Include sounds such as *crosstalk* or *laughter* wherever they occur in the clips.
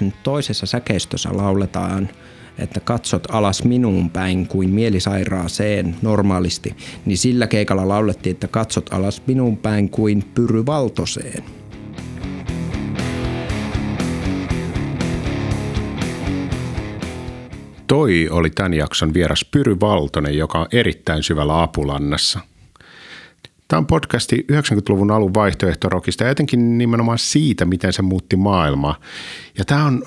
nyt toisessa säkeistössä lauletaan, että katsot alas minuun päin kuin mielisairaaseen normaalisti, niin sillä keikalla laulettiin, että katsot alas minuun päin kuin pyry valtoseen. Toi oli tämän jakson vieras Pyry Valtonen, joka on erittäin syvällä Apulannassa. Tämä on podcasti 90-luvun alun vaihtoehtorokista ja etenkin nimenomaan siitä, miten se muutti maailmaa. Ja tämä on,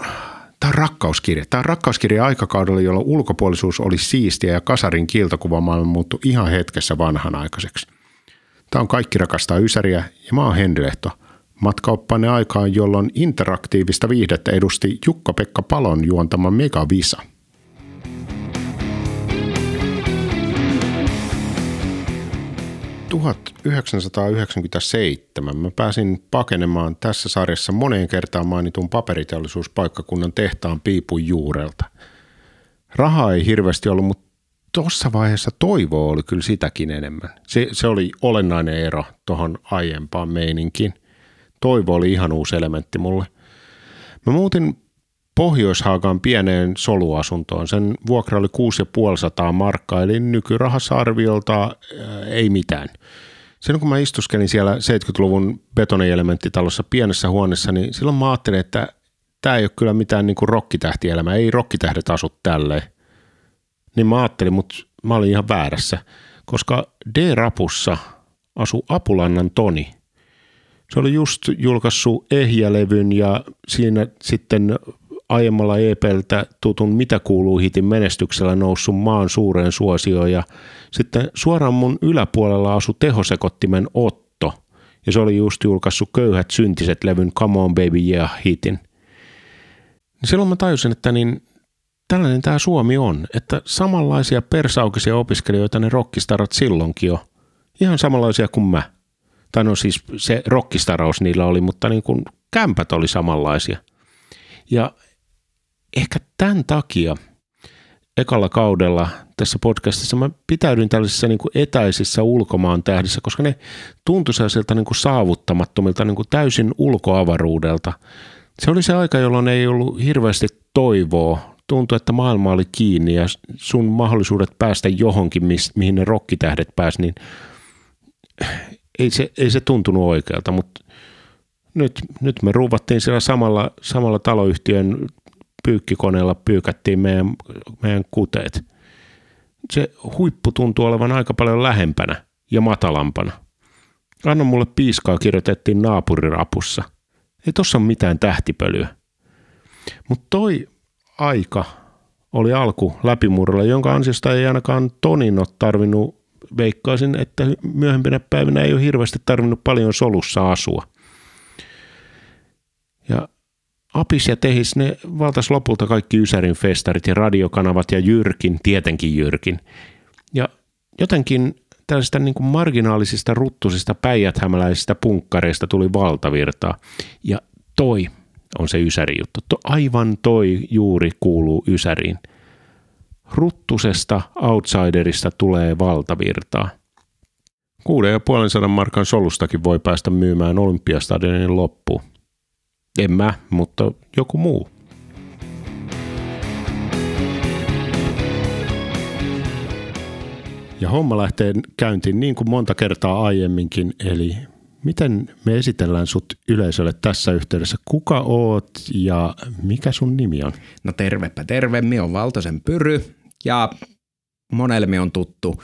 tämä on rakkauskirja. Tämä on rakkauskirja aikakaudella, jolloin ulkopuolisuus oli siistiä ja kasarin kiiltokuvamaailma muuttui ihan hetkessä vanhanaikaiseksi. Tämä on Kaikki rakastaa Ysäriä ja mä oon Henri Lehto. Aikaan, jolloin interaktiivista viihdettä edusti Jukka-Pekka Palon juontama Megavisa – 1997 mä pääsin pakenemaan tässä sarjassa moneen kertaan mainitun paperiteollisuuspaikkakunnan tehtaan piipun juurelta. Rahaa ei hirveästi ollut, mutta tuossa vaiheessa toivoa oli kyllä sitäkin enemmän. Se, se oli olennainen ero tuohon aiempaan meininkiin. Toivo oli ihan uusi elementti mulle. Mä muutin Pohjoishaakan pieneen soluasuntoon. Sen vuokra oli 6500 markkaa, eli nykyrahassa arviolta ää, ei mitään. Sen kun mä istuskelin siellä 70-luvun betonielementtitalossa pienessä huoneessa, niin silloin mä ajattelin, että tämä ei ole kyllä mitään niin kuin rokkitähtielämä, ei rokkitähdet asu tälleen. Niin mä ajattelin, mutta mä olin ihan väärässä, koska D-rapussa asu Apulannan Toni. Se oli just julkaissut ehjälevyn ja siinä sitten aiemmalla EPltä tutun Mitä kuuluu hitin menestyksellä noussut maan suureen suosioon ja sitten suoraan mun yläpuolella asu tehosekottimen Otto ja se oli just julkaissut Köyhät syntiset levyn Come on baby yeah hitin. Niin silloin mä tajusin, että niin tällainen tämä Suomi on, että samanlaisia persaukisia opiskelijoita ne rockistarat silloinkin on. Ihan samanlaisia kuin mä. Tai no siis se rockistaraus niillä oli, mutta niin kuin kämpät oli samanlaisia. Ja ehkä tämän takia ekalla kaudella tässä podcastissa mä pitäydyin tällaisissa niin kuin etäisissä ulkomaan tähdissä, koska ne tuntui sellaisilta niin kuin saavuttamattomilta, niin kuin täysin ulkoavaruudelta. Se oli se aika, jolloin ei ollut hirveästi toivoa. Tuntui, että maailma oli kiinni ja sun mahdollisuudet päästä johonkin, mihin ne rokkitähdet pääsi, niin ei se, ei se tuntunut oikealta, mutta nyt, nyt me ruuvattiin siellä samalla, samalla taloyhtiön pyykkikoneella pyykättiin meidän, meidän kuteet. Se huippu tuntuu olevan aika paljon lähempänä ja matalampana. Anna mulle piiskaa kirjoitettiin naapurirapussa. Ei tossa ole mitään tähtipölyä. Mutta toi aika oli alku läpimurrolla, jonka ansiosta ei ainakaan Tonin ole tarvinnut, veikkaisin, että myöhempinä päivinä ei ole hirveästi tarvinnut paljon solussa asua. Ja Apis ja Tehis, ne valtas lopulta kaikki Ysärin festarit ja radiokanavat ja Jyrkin, tietenkin Jyrkin. Ja jotenkin tällaisista niin kuin marginaalisista, ruttusista, päijäthämäläisistä punkkareista tuli valtavirtaa. Ja toi on se Ysäri juttu. To, aivan toi juuri kuuluu Ysäriin. Ruttusesta outsiderista tulee valtavirtaa. Kuuden ja puolen sadan markan solustakin voi päästä myymään Olympiastadionin loppuun. En mä, mutta joku muu. Ja homma lähtee käyntiin niin kuin monta kertaa aiemminkin, eli miten me esitellään sut yleisölle tässä yhteydessä? Kuka oot ja mikä sun nimi on? No tervepä terve, mi on Valtosen Pyry ja monelle me on tuttu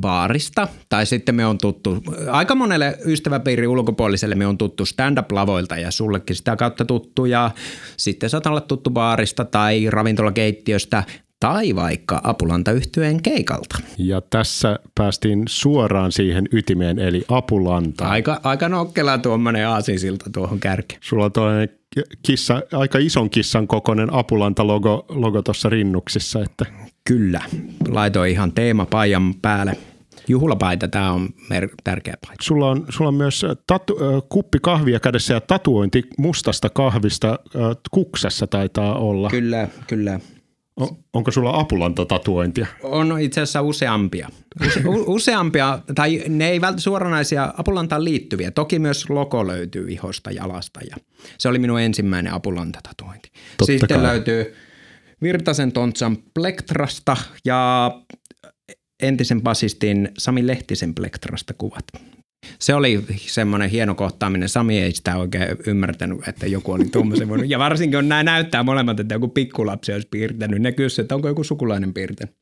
baarista, tai sitten me on tuttu, aika monelle ystäväpiirin ulkopuoliselle me on tuttu stand-up-lavoilta ja sullekin sitä kautta tuttu ja sitten saat olla tuttu baarista tai ravintolakeittiöstä tai vaikka Apulanta-yhtyeen keikalta. Ja tässä päästiin suoraan siihen ytimeen, eli Apulanta. Aika, aika nokkela tuommoinen aasinsilta tuohon kärkeen. Sulla on kissa, aika ison kissan kokoinen Apulanta-logo logo tuossa rinnuksissa. Että. Kyllä, laitoin ihan teemapaijan päälle. Juhlapaita, tämä on mer- tärkeä paita. Sulla on, sulla on myös tatu, kuppi kahvia kädessä ja tatuointi mustasta kahvista kuksessa taitaa olla. Kyllä, kyllä. On, onko sulla apulanta-tatuointia? On itse asiassa useampia. Use, useampia, tai ne ei välttämättä suoranaisia apulantaan liittyviä. Toki myös logo löytyy ihosta jalasta ja se oli minun ensimmäinen apulanta-tatuointi. Totta Sitten kai. löytyy Virtasen Tontsan Plektrasta ja entisen basistin Sami Lehtisen Plektrasta kuvat. Se oli semmoinen hieno kohtaaminen. Sami ei sitä oikein ymmärtänyt, että joku oli tuommoisen voinut. Ja varsinkin on nämä näyttää molemmat, että joku pikkulapsi olisi piirtänyt. Ne kysyivät, että onko joku sukulainen piirtänyt.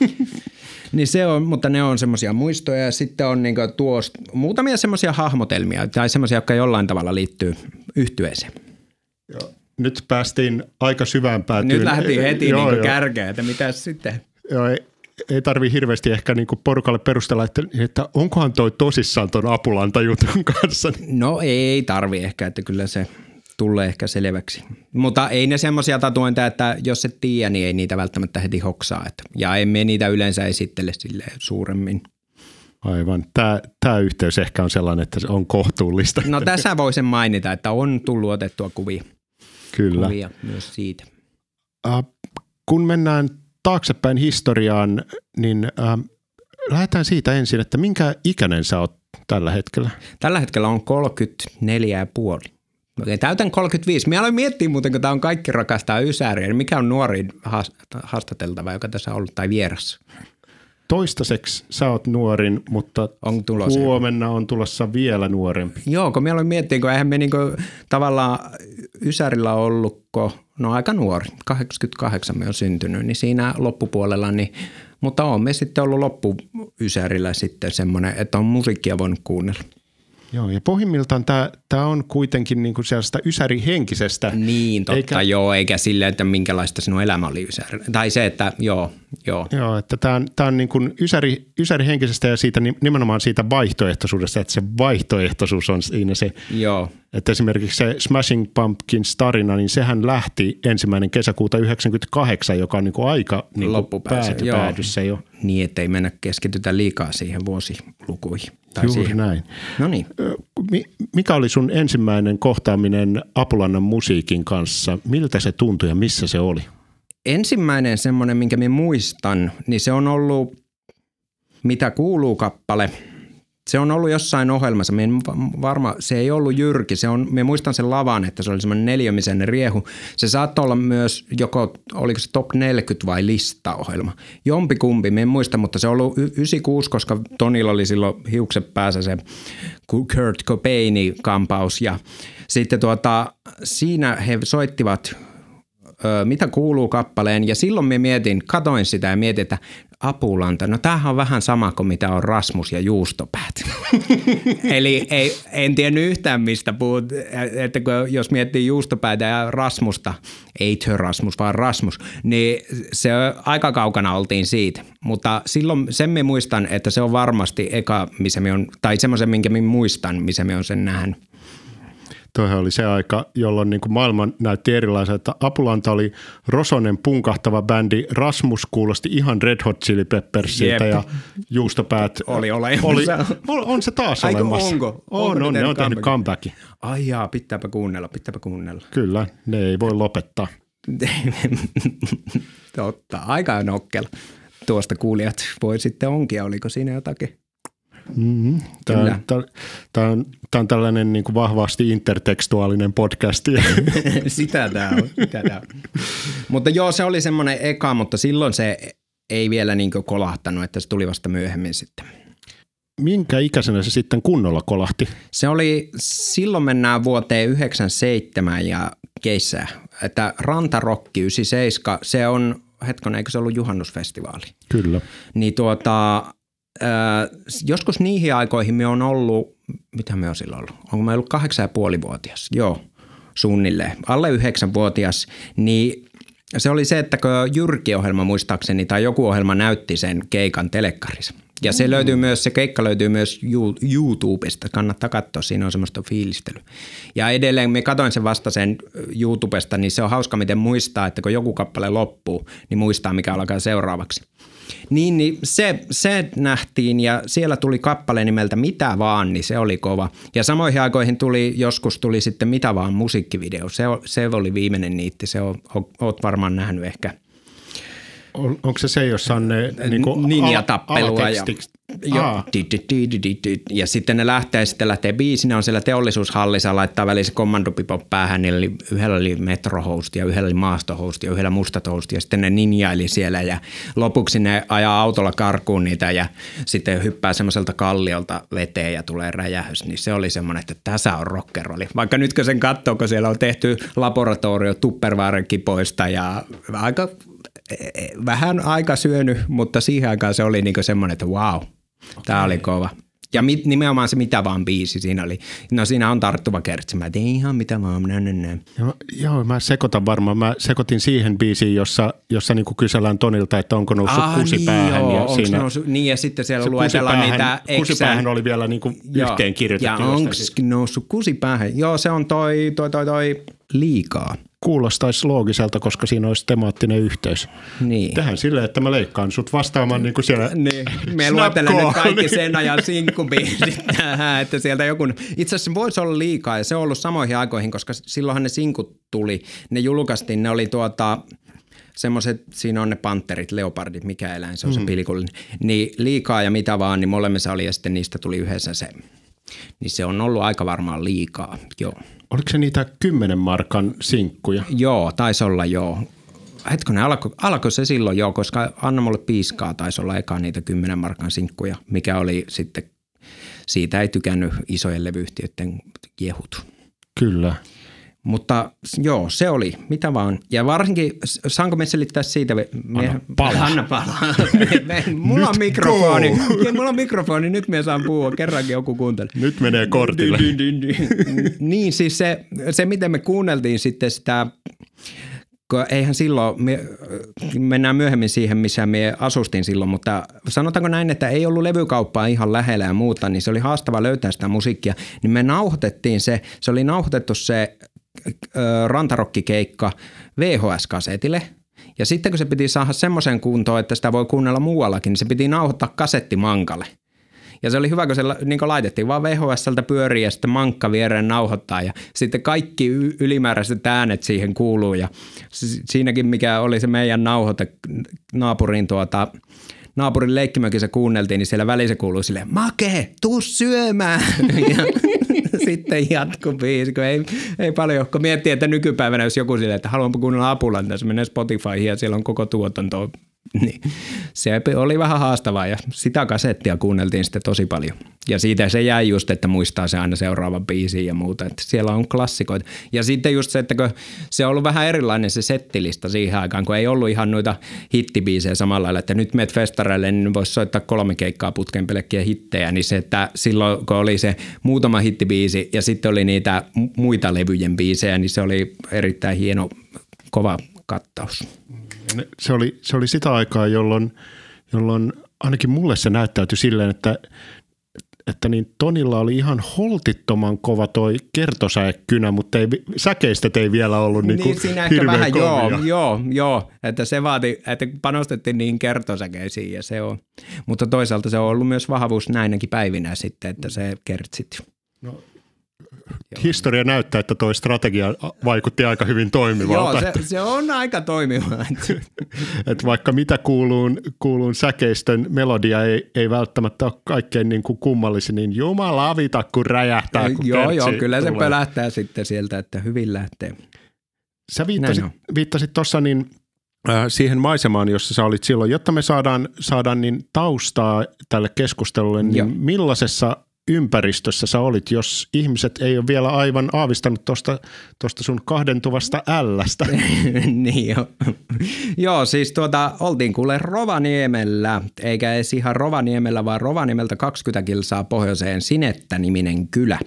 *laughs* niin se on, mutta ne on semmoisia muistoja. Ja sitten on niinku tuosta muutamia semmoisia hahmotelmia tai semmoisia, jotka jollain tavalla liittyy yhtyeeseen. Joo. Nyt päästiin aika syvään päätyyn. Nyt lähti heti Joo, niinku joo. kärkeä, että mitä sitten. Joo, ei, ei tarvi hirveästi ehkä niin porukalle perustella, että, että onkohan toi tosissaan ton apulantajutun kanssa. No ei tarvi ehkä, että kyllä se tulee ehkä selväksi. Mutta ei ne semmoisia tatuointeja, että jos et tiedä, niin ei niitä välttämättä heti hoksaa. Että, ja emme niitä yleensä esittele sille suuremmin. Aivan. Tämä, tämä yhteys ehkä on sellainen, että se on kohtuullista. No tässä voi sen mainita, että on tullut otettua kuvia, Kyllä. kuvia myös siitä. Äh, kun mennään taaksepäin historiaan, niin äh, lähdetään siitä ensin, että minkä ikäinen sä oot tällä hetkellä? Tällä hetkellä on 34 ja puoli. Okei, Täytän 35. Minä aloin miettiä muuten, kun tämä on kaikki rakastaa ysääriä, niin mikä on nuorin haast- haastateltava, joka tässä on ollut, tai vieras? Toistaiseksi sä oot nuorin, mutta On tulossa. huomenna on tulossa vielä nuorempi. Joo, kun minä aloin miettiä, kun eihän me niinku tavallaan Ysärillä ollutko, no aika nuori, 88 me on syntynyt, niin siinä loppupuolella, niin, mutta on me sitten ollut loppuysärillä sitten semmoinen, että on musiikkia voinut kuunnella. Joo, ja pohjimmiltaan tämä, on kuitenkin niin kuin sellaista ysärihenkisestä. Niin, totta Eikä- joo, eikä silleen, että minkälaista sinun elämä oli Ysäri. Tai se, että joo, joo. Joo, että tämä on, tämä on niin kuin ysäri, ysärihenkisestä ja siitä, nimenomaan siitä vaihtoehtoisuudesta, että se vaihtoehtoisuus on siinä se, Joo, että esimerkiksi se Smashing Pumpkins tarina, niin sehän lähti ensimmäinen kesäkuuta 98, joka on niin kuin aika niin pääty, joo. päädyssä jo. Niin ettei mennä keskitytä liikaa siihen vuosilukuihin. Tai Juuri siihen. näin. No niin. Mikä oli sun ensimmäinen kohtaaminen Apulannan musiikin kanssa? Miltä se tuntui ja missä se oli? ensimmäinen semmoinen, minkä minä muistan, niin se on ollut Mitä kuuluu kappale. Se on ollut jossain ohjelmassa. Minä en va- varma, se ei ollut Jyrki. Se on, minä muistan sen lavan, että se oli semmoinen neljämisen riehu. Se saattoi olla myös joko, oliko se top 40 vai listaohjelma. Jompikumpi, minä en muista, mutta se on ollut y- 96, koska Tonilla oli silloin hiukset päässä se Kurt Cobainin kampaus. Ja sitten tuota, siinä he soittivat mitä kuuluu kappaleen. Ja silloin me mietin, katoin sitä ja mietin, että apulanta, no tämähän on vähän sama kuin mitä on Rasmus ja juustopäät. *laughs* Eli ei, en tiennyt yhtään mistä puhut, että kun jos miettii juustopäätä ja Rasmusta, ei Rasmus, vaan Rasmus, niin se aika kaukana oltiin siitä. Mutta silloin sen me muistan, että se on varmasti eka, missä me on, tai semmoisen, minkä me muistan, missä me on sen nähnyt. Toihan oli se aika, jolloin niin kuin maailma näytti erilaiselta. Apulanta oli Rosonen punkahtava bändi. Rasmus kuulosti ihan Red Hot Chili Peppersiltä Jep. ja juustopäät Oli olemassa. Oli, on, on se taas Aiko olemassa. onko? On, Onko ne on, ne tehnyt on tehnyt comebackin? Ai jaa, pitääpä kuunnella, pitääpä kuunnella. Kyllä, ne ei voi lopettaa. *laughs* Totta, aika nokkela. Tuosta kuulijat voi sitten onkia, oliko siinä jotakin? Mm-hmm. Tämä, Kyllä. on, tämä, on, tämä on tällainen niin kuin vahvasti intertekstuaalinen podcast. *laughs* sitä tämä on, sitä tää on. Mutta joo, se oli semmoinen eka, mutta silloin se ei vielä niin kolahtanut, että se tuli vasta myöhemmin sitten. Minkä ikäisenä se sitten kunnolla kolahti? Se oli, silloin mennään vuoteen 97 ja keissää, että Rantarokki 97, se on, hetkonen, eikö se ollut juhannusfestivaali? Kyllä. Niin tuota, joskus niihin aikoihin me on ollut, mitä me on silloin ollut? Onko me ollut kahdeksan ja puoli vuotias? Joo, suunnilleen. Alle yhdeksänvuotias, niin se oli se, että kun Jyrki-ohjelma muistaakseni tai joku ohjelma näytti sen keikan telekkarissa. Ja se löytyy myös, se keikka löytyy myös YouTubesta, kannattaa katsoa, siinä on semmoista fiilistelyä. Ja edelleen me katoin sen vasta sen YouTubesta, niin se on hauska miten muistaa, että kun joku kappale loppuu, niin muistaa mikä alkaa seuraavaksi. Niin, niin se, se nähtiin ja siellä tuli kappale nimeltä Mitä vaan, niin se oli kova. Ja samoihin aikoihin tuli, joskus tuli sitten Mitä vaan musiikkivideo. Se, se oli viimeinen niitti, se on, oot varmaan nähnyt ehkä. On, onko se se, jossa on ne niin Ninja-tappelua ja, Aa. ja sitten ne lähtee, sitten lähtee biisi, ne on siellä teollisuushallissa, laittaa välissä kommandopipo päähän, niin oli, yhdellä oli metrohost ja yhdellä oli maastohost ja yhdellä mustatohost ja sitten ne ninjaili siellä ja lopuksi ne ajaa autolla karkuun niitä ja sitten hyppää semmoiselta kalliolta veteen ja tulee räjähys, niin se oli semmoinen, että tässä on rockeroli. Vaikka nytkö sen katsoo, kun siellä on tehty laboratorio Tupperwaren kipoista ja aika vähän aika syönyt, mutta siihen aikaan se oli niinku semmoinen, että wow, tämä oli kova. Ja mit, nimenomaan se mitä vaan biisi siinä oli. No siinä on tarttuva kertsi. Mä tein ihan mitä vaan. Nä, nä, nä. Joo, joo, mä sekoitan varmaan. Mä sekoitin siihen biisiin, jossa, jossa niinku kysellään Tonilta, että onko noussut Ah, kusi niin päähän. joo, ja siinä, noussut, niin ja sitten siellä se luetellaan niitä kusipäähän, oli vielä niinku yhteen kirjoitettu. Ja onko jostakin. noussut kusipäähän? Joo, se on toi, toi, toi, toi liikaa. Kuulostaisi loogiselta, koska siinä olisi temaattinen yhteys. Niin. Tähän silleen, että mä leikkaan sut vastaamaan niin kuin siellä Niin, me luettelen nyt kaikki sen ajan sinkkubiisit *laughs* tähän, että sieltä joku, itse asiassa voisi olla liikaa ja se on ollut samoihin aikoihin, koska silloinhan ne sinkut tuli, ne julkaistiin, ne oli tuota, semmoiset, siinä on ne panterit, leopardit, mikä eläin se on mm. se pilkullinen, niin liikaa ja mitä vaan, niin molemmissa oli ja sitten niistä tuli yhdessä se. Niin se on ollut aika varmaan liikaa, joo. Oliko se niitä 10 markan sinkkuja? Joo, taisi olla joo. Hetkonen, alko, alkoi se silloin joo, koska Anna mulle piiskaa taisi olla eka niitä 10 markan sinkkuja, mikä oli sitten, siitä ei tykännyt isojen levyyhtiöiden jehut. Kyllä. Mutta joo, se oli, mitä vaan. Ja varsinkin, saanko me selittää siitä? Me, Anna palaa. Anna palaa. *laughs* Me, me, mulla on Nyt mikrofoni. Ja mulla on mikrofoni, nyt me saan puhua. Kerrankin joku kuuntelee. Nyt menee kortille. niin siis se, se, miten me kuunneltiin sitten sitä, kun eihän silloin, me, mennään myöhemmin siihen, missä me asustin silloin, mutta sanotaanko näin, että ei ollut levykauppaa ihan lähellä ja muuta, niin se oli haastava löytää sitä musiikkia, niin me nauhoitettiin se, se oli nauhoitettu se rantarokkikeikka VHS-kasetille, ja sitten kun se piti saada semmoisen kuntoon, että sitä voi kuunnella muuallakin, niin se piti nauhoittaa kasettimankalle. Ja se oli hyvä, kun se niin laitettiin vaan VHSltä pyöriin ja sitten mankka viereen nauhoittaa. Ja sitten kaikki ylimääräiset äänet siihen kuuluu. Ja si- siinäkin mikä oli se meidän nauhoite naapurin tuota, naapurin leikkimökissä kuunneltiin, niin siellä välissä kuuluu silleen, Make, tuu syömään! *laughs* Ja *laughs* sitten jatku biisi, kun ei, ei paljon, kun miettii, että nykypäivänä jos joku silleen, että haluanpa kuunnella Apulantaa, se menee Spotifyhin ja siellä on koko tuotanto, *laughs* niin se oli vähän haastavaa ja sitä kasettia kuunneltiin sitten tosi paljon. Ja siitä se jäi just, että muistaa se aina seuraavan biisin ja muuta, että siellä on klassikoita. Ja sitten just se, että kun se on ollut vähän erilainen se settilista siihen aikaan, kun ei ollut ihan noita hittibiisejä samalla lailla, että nyt meet festareille, niin voisi soittaa kolme keikkaa putkeen pelkkiä hittejä, niin se, että silloin kun oli se muutama hittibiisi ja sitten oli niitä mu- muita levyjen biisejä, niin se oli erittäin hieno, kova kattaus. Ne- Se oli, se oli sitä aikaa, jolloin, jolloin ainakin mulle se näyttäytyi silleen, että, että niin Tonilla oli ihan holtittoman kova toi kertosäekkynä, mutta ei, säkeistöt ei vielä ollut niin, Niin siinä ehkä vähän, joo, joo, joo, että se vaati, että panostettiin niin kertosäkeisiin ja se on. Mutta toisaalta se on ollut myös vahvuus näinäkin päivinä sitten, että se kertsit. Historia näyttää, että toi strategia vaikutti aika hyvin toimivalta. Joo, se, se on aika toimiva. *laughs* Et vaikka mitä kuuluun, kuuluun säkeistön melodia ei, ei välttämättä ole kaikkein niin kuin kummallisin, niin jumala avita, kun räjähtää, kun joo, joo, kyllä se tulee. pölähtää sitten sieltä, että hyvin lähtee. Sä viittasit tuossa niin, äh, siihen maisemaan, jossa sä olit silloin, jotta me saadaan, saadaan niin taustaa tälle keskustelulle, niin Joo. millaisessa ympäristössä sä olit, jos ihmiset ei ole vielä aivan aavistanut tuosta tosta sun kahdentuvasta ällästä? *laughs* niin jo. Joo, siis tuota, oltiin kuule Rovaniemellä, eikä edes ihan Rovaniemellä, vaan Rovaniemeltä 20 kilsaa pohjoiseen Sinettä-niminen kylä.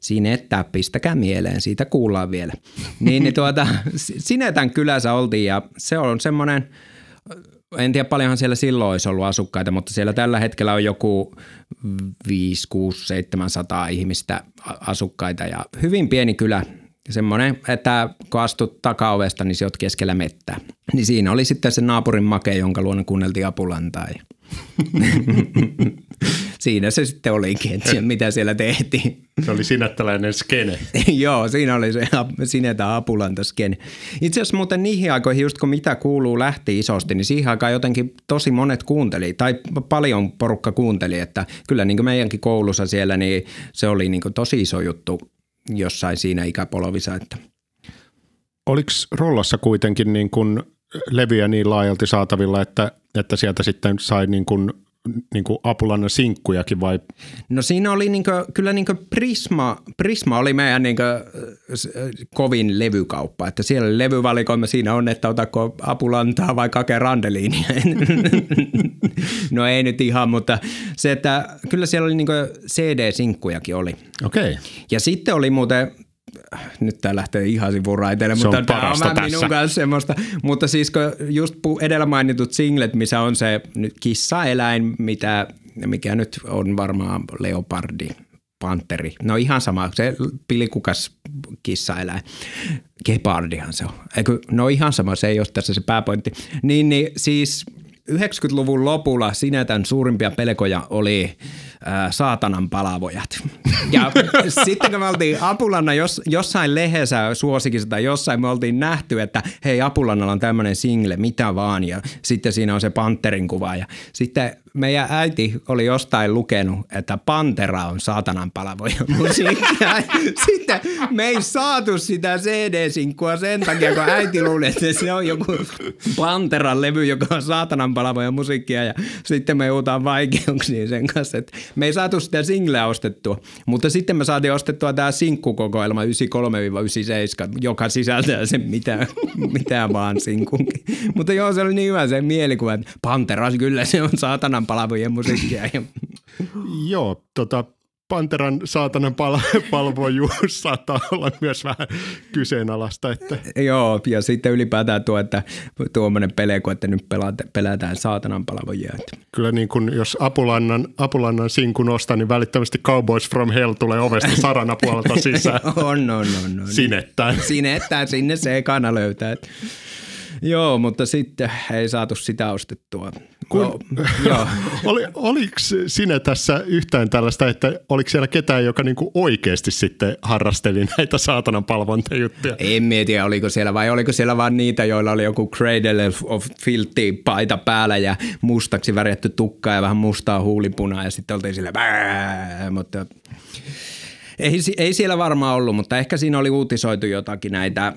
Sinettä, pistäkää mieleen, siitä kuullaan vielä. Niin, niin tuota, Sinetän kylässä oltiin ja se on semmoinen, en tiedä paljonhan siellä silloin olisi ollut asukkaita, mutta siellä tällä hetkellä on joku 5, 6, 700 ihmistä asukkaita ja hyvin pieni kylä. Semmoinen, että kun astut takaovesta, niin se oot keskellä mettää. Niin siinä oli sitten se naapurin make, jonka luona kuunneltiin apulantaa. Ja *laughs* siinä se sitten olikin, että mitä siellä tehtiin. Se oli sinettäläinen skene. *laughs* Joo, siinä oli se Sinetä Apulanta skene. Itse asiassa muuten niihin aikoihin, just kun mitä kuuluu lähti isosti, niin siihen aikaan jotenkin tosi monet kuunteli, tai paljon porukka kuunteli, että kyllä niin kuin meidänkin koulussa siellä, niin se oli niin kuin tosi iso juttu jossain siinä ikäpolovissa, että – Oliko Rollassa kuitenkin niin kuin levyjä niin laajalti saatavilla, että, että sieltä sitten sai niin kuin, niin kuin apulannan sinkkujakin vai? No siinä oli niin kuin, kyllä niin kuin Prisma, Prisma oli meidän niin kuin, kovin levykauppa, että siellä levyvalikoima siinä on, että otako apulantaa vai kake randeliinia. *laughs* no ei nyt ihan, mutta se, että kyllä siellä oli niin CD-sinkkujakin oli. Okei. Okay. Ja sitten oli muuten nyt tämä lähtee ihan sivuraiteille, mutta tämä on tässä. minun kanssa semmoista. Mutta siis kun just edellä mainitut singlet, missä on se nyt kissaeläin, mitä, mikä nyt on varmaan leopardi, panteri. No ihan sama, se pilikukas kissaeläin. Gepardihan se on. Eikö, no ihan sama, se ei ole tässä se pääpointti. Niin, niin siis 90-luvun lopulla Sinetän suurimpia pelkoja oli äh, saatanan palavojat. Ja *laughs* sitten kun me oltiin Apulanna jos, jossain lehdessä suosikissa tai jossain me oltiin nähty, että hei Apulannalla on tämmöinen single, mitä vaan ja sitten siinä on se Panterin kuva ja sitten meidän äiti oli jostain lukenut, että Pantera on saatanan palavoja *laughs* musiikkia. *laughs* Sitten me ei saatu sitä CD-sinkkua sen takia, kun äiti luuli, että se on joku Panteran levy, joka on saatanan palavoja musiikkia. Ja sitten me joudutaan vaikeuksiin sen kanssa, että me ei saatu sitä singleä ostettua. Mutta sitten me saatiin ostettua tämä sinkkukokoelma 93-97, joka sisältää sen mitä, *laughs* mitä vaan sinkunkin. Mutta joo, se oli niin hyvä se mielikuva, että Pantera kyllä se on saatanan palvojen musiikkia. Joo, tota, Panteran saatanan pal- *laughs* palvojuus saattaa olla myös vähän kyseenalaista. Että. Joo, ja sitten ylipäätään tuo, että tuommoinen peleko, että nyt pelata, pelätään saatanan palvojia. Kyllä niin kuin jos Apulannan, Apulannan sinkun ostaa, niin välittömästi Cowboys from Hell tulee ovesta sarana puolelta sisään. *laughs* on, on, on, on. Sinettään. Sinettään, sinne se ekana löytää. Joo, mutta sitten ei saatu sitä ostettua. Kun, no. *laughs* Oli, oliko sinä tässä yhtään tällaista, että oliko siellä ketään, joka niinku oikeasti sitten harrasteli näitä saatanan palvontajuttuja? En mietiä, oliko siellä vai oliko siellä vaan niitä, joilla oli joku Cradle of Filthy paita päällä ja mustaksi värjätty tukka ja vähän mustaa huulipunaa ja sitten oltiin sillä mutta ei, ei siellä varmaan ollut, mutta ehkä siinä oli uutisoitu jotakin näitä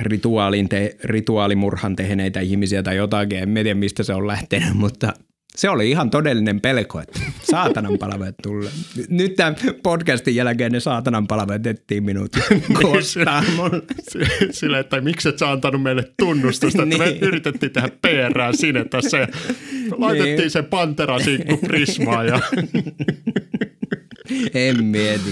rituaalin te, rituaalimurhan tehneitä ihmisiä tai jotakin. En tiedä, mistä se on lähtenyt, mutta se oli ihan todellinen pelko, että saatanan palvelut tulee. Nyt tämän podcastin jälkeen ne saatanan palvelut ettiin minut *laughs* kohtaan Sillä, että miksi et sä antanut meille tunnustusta, että niin. me yritettiin tehdä PR sinne tässä ja laitettiin niin. se pantera prismaa ja *laughs* *laughs* en mieti.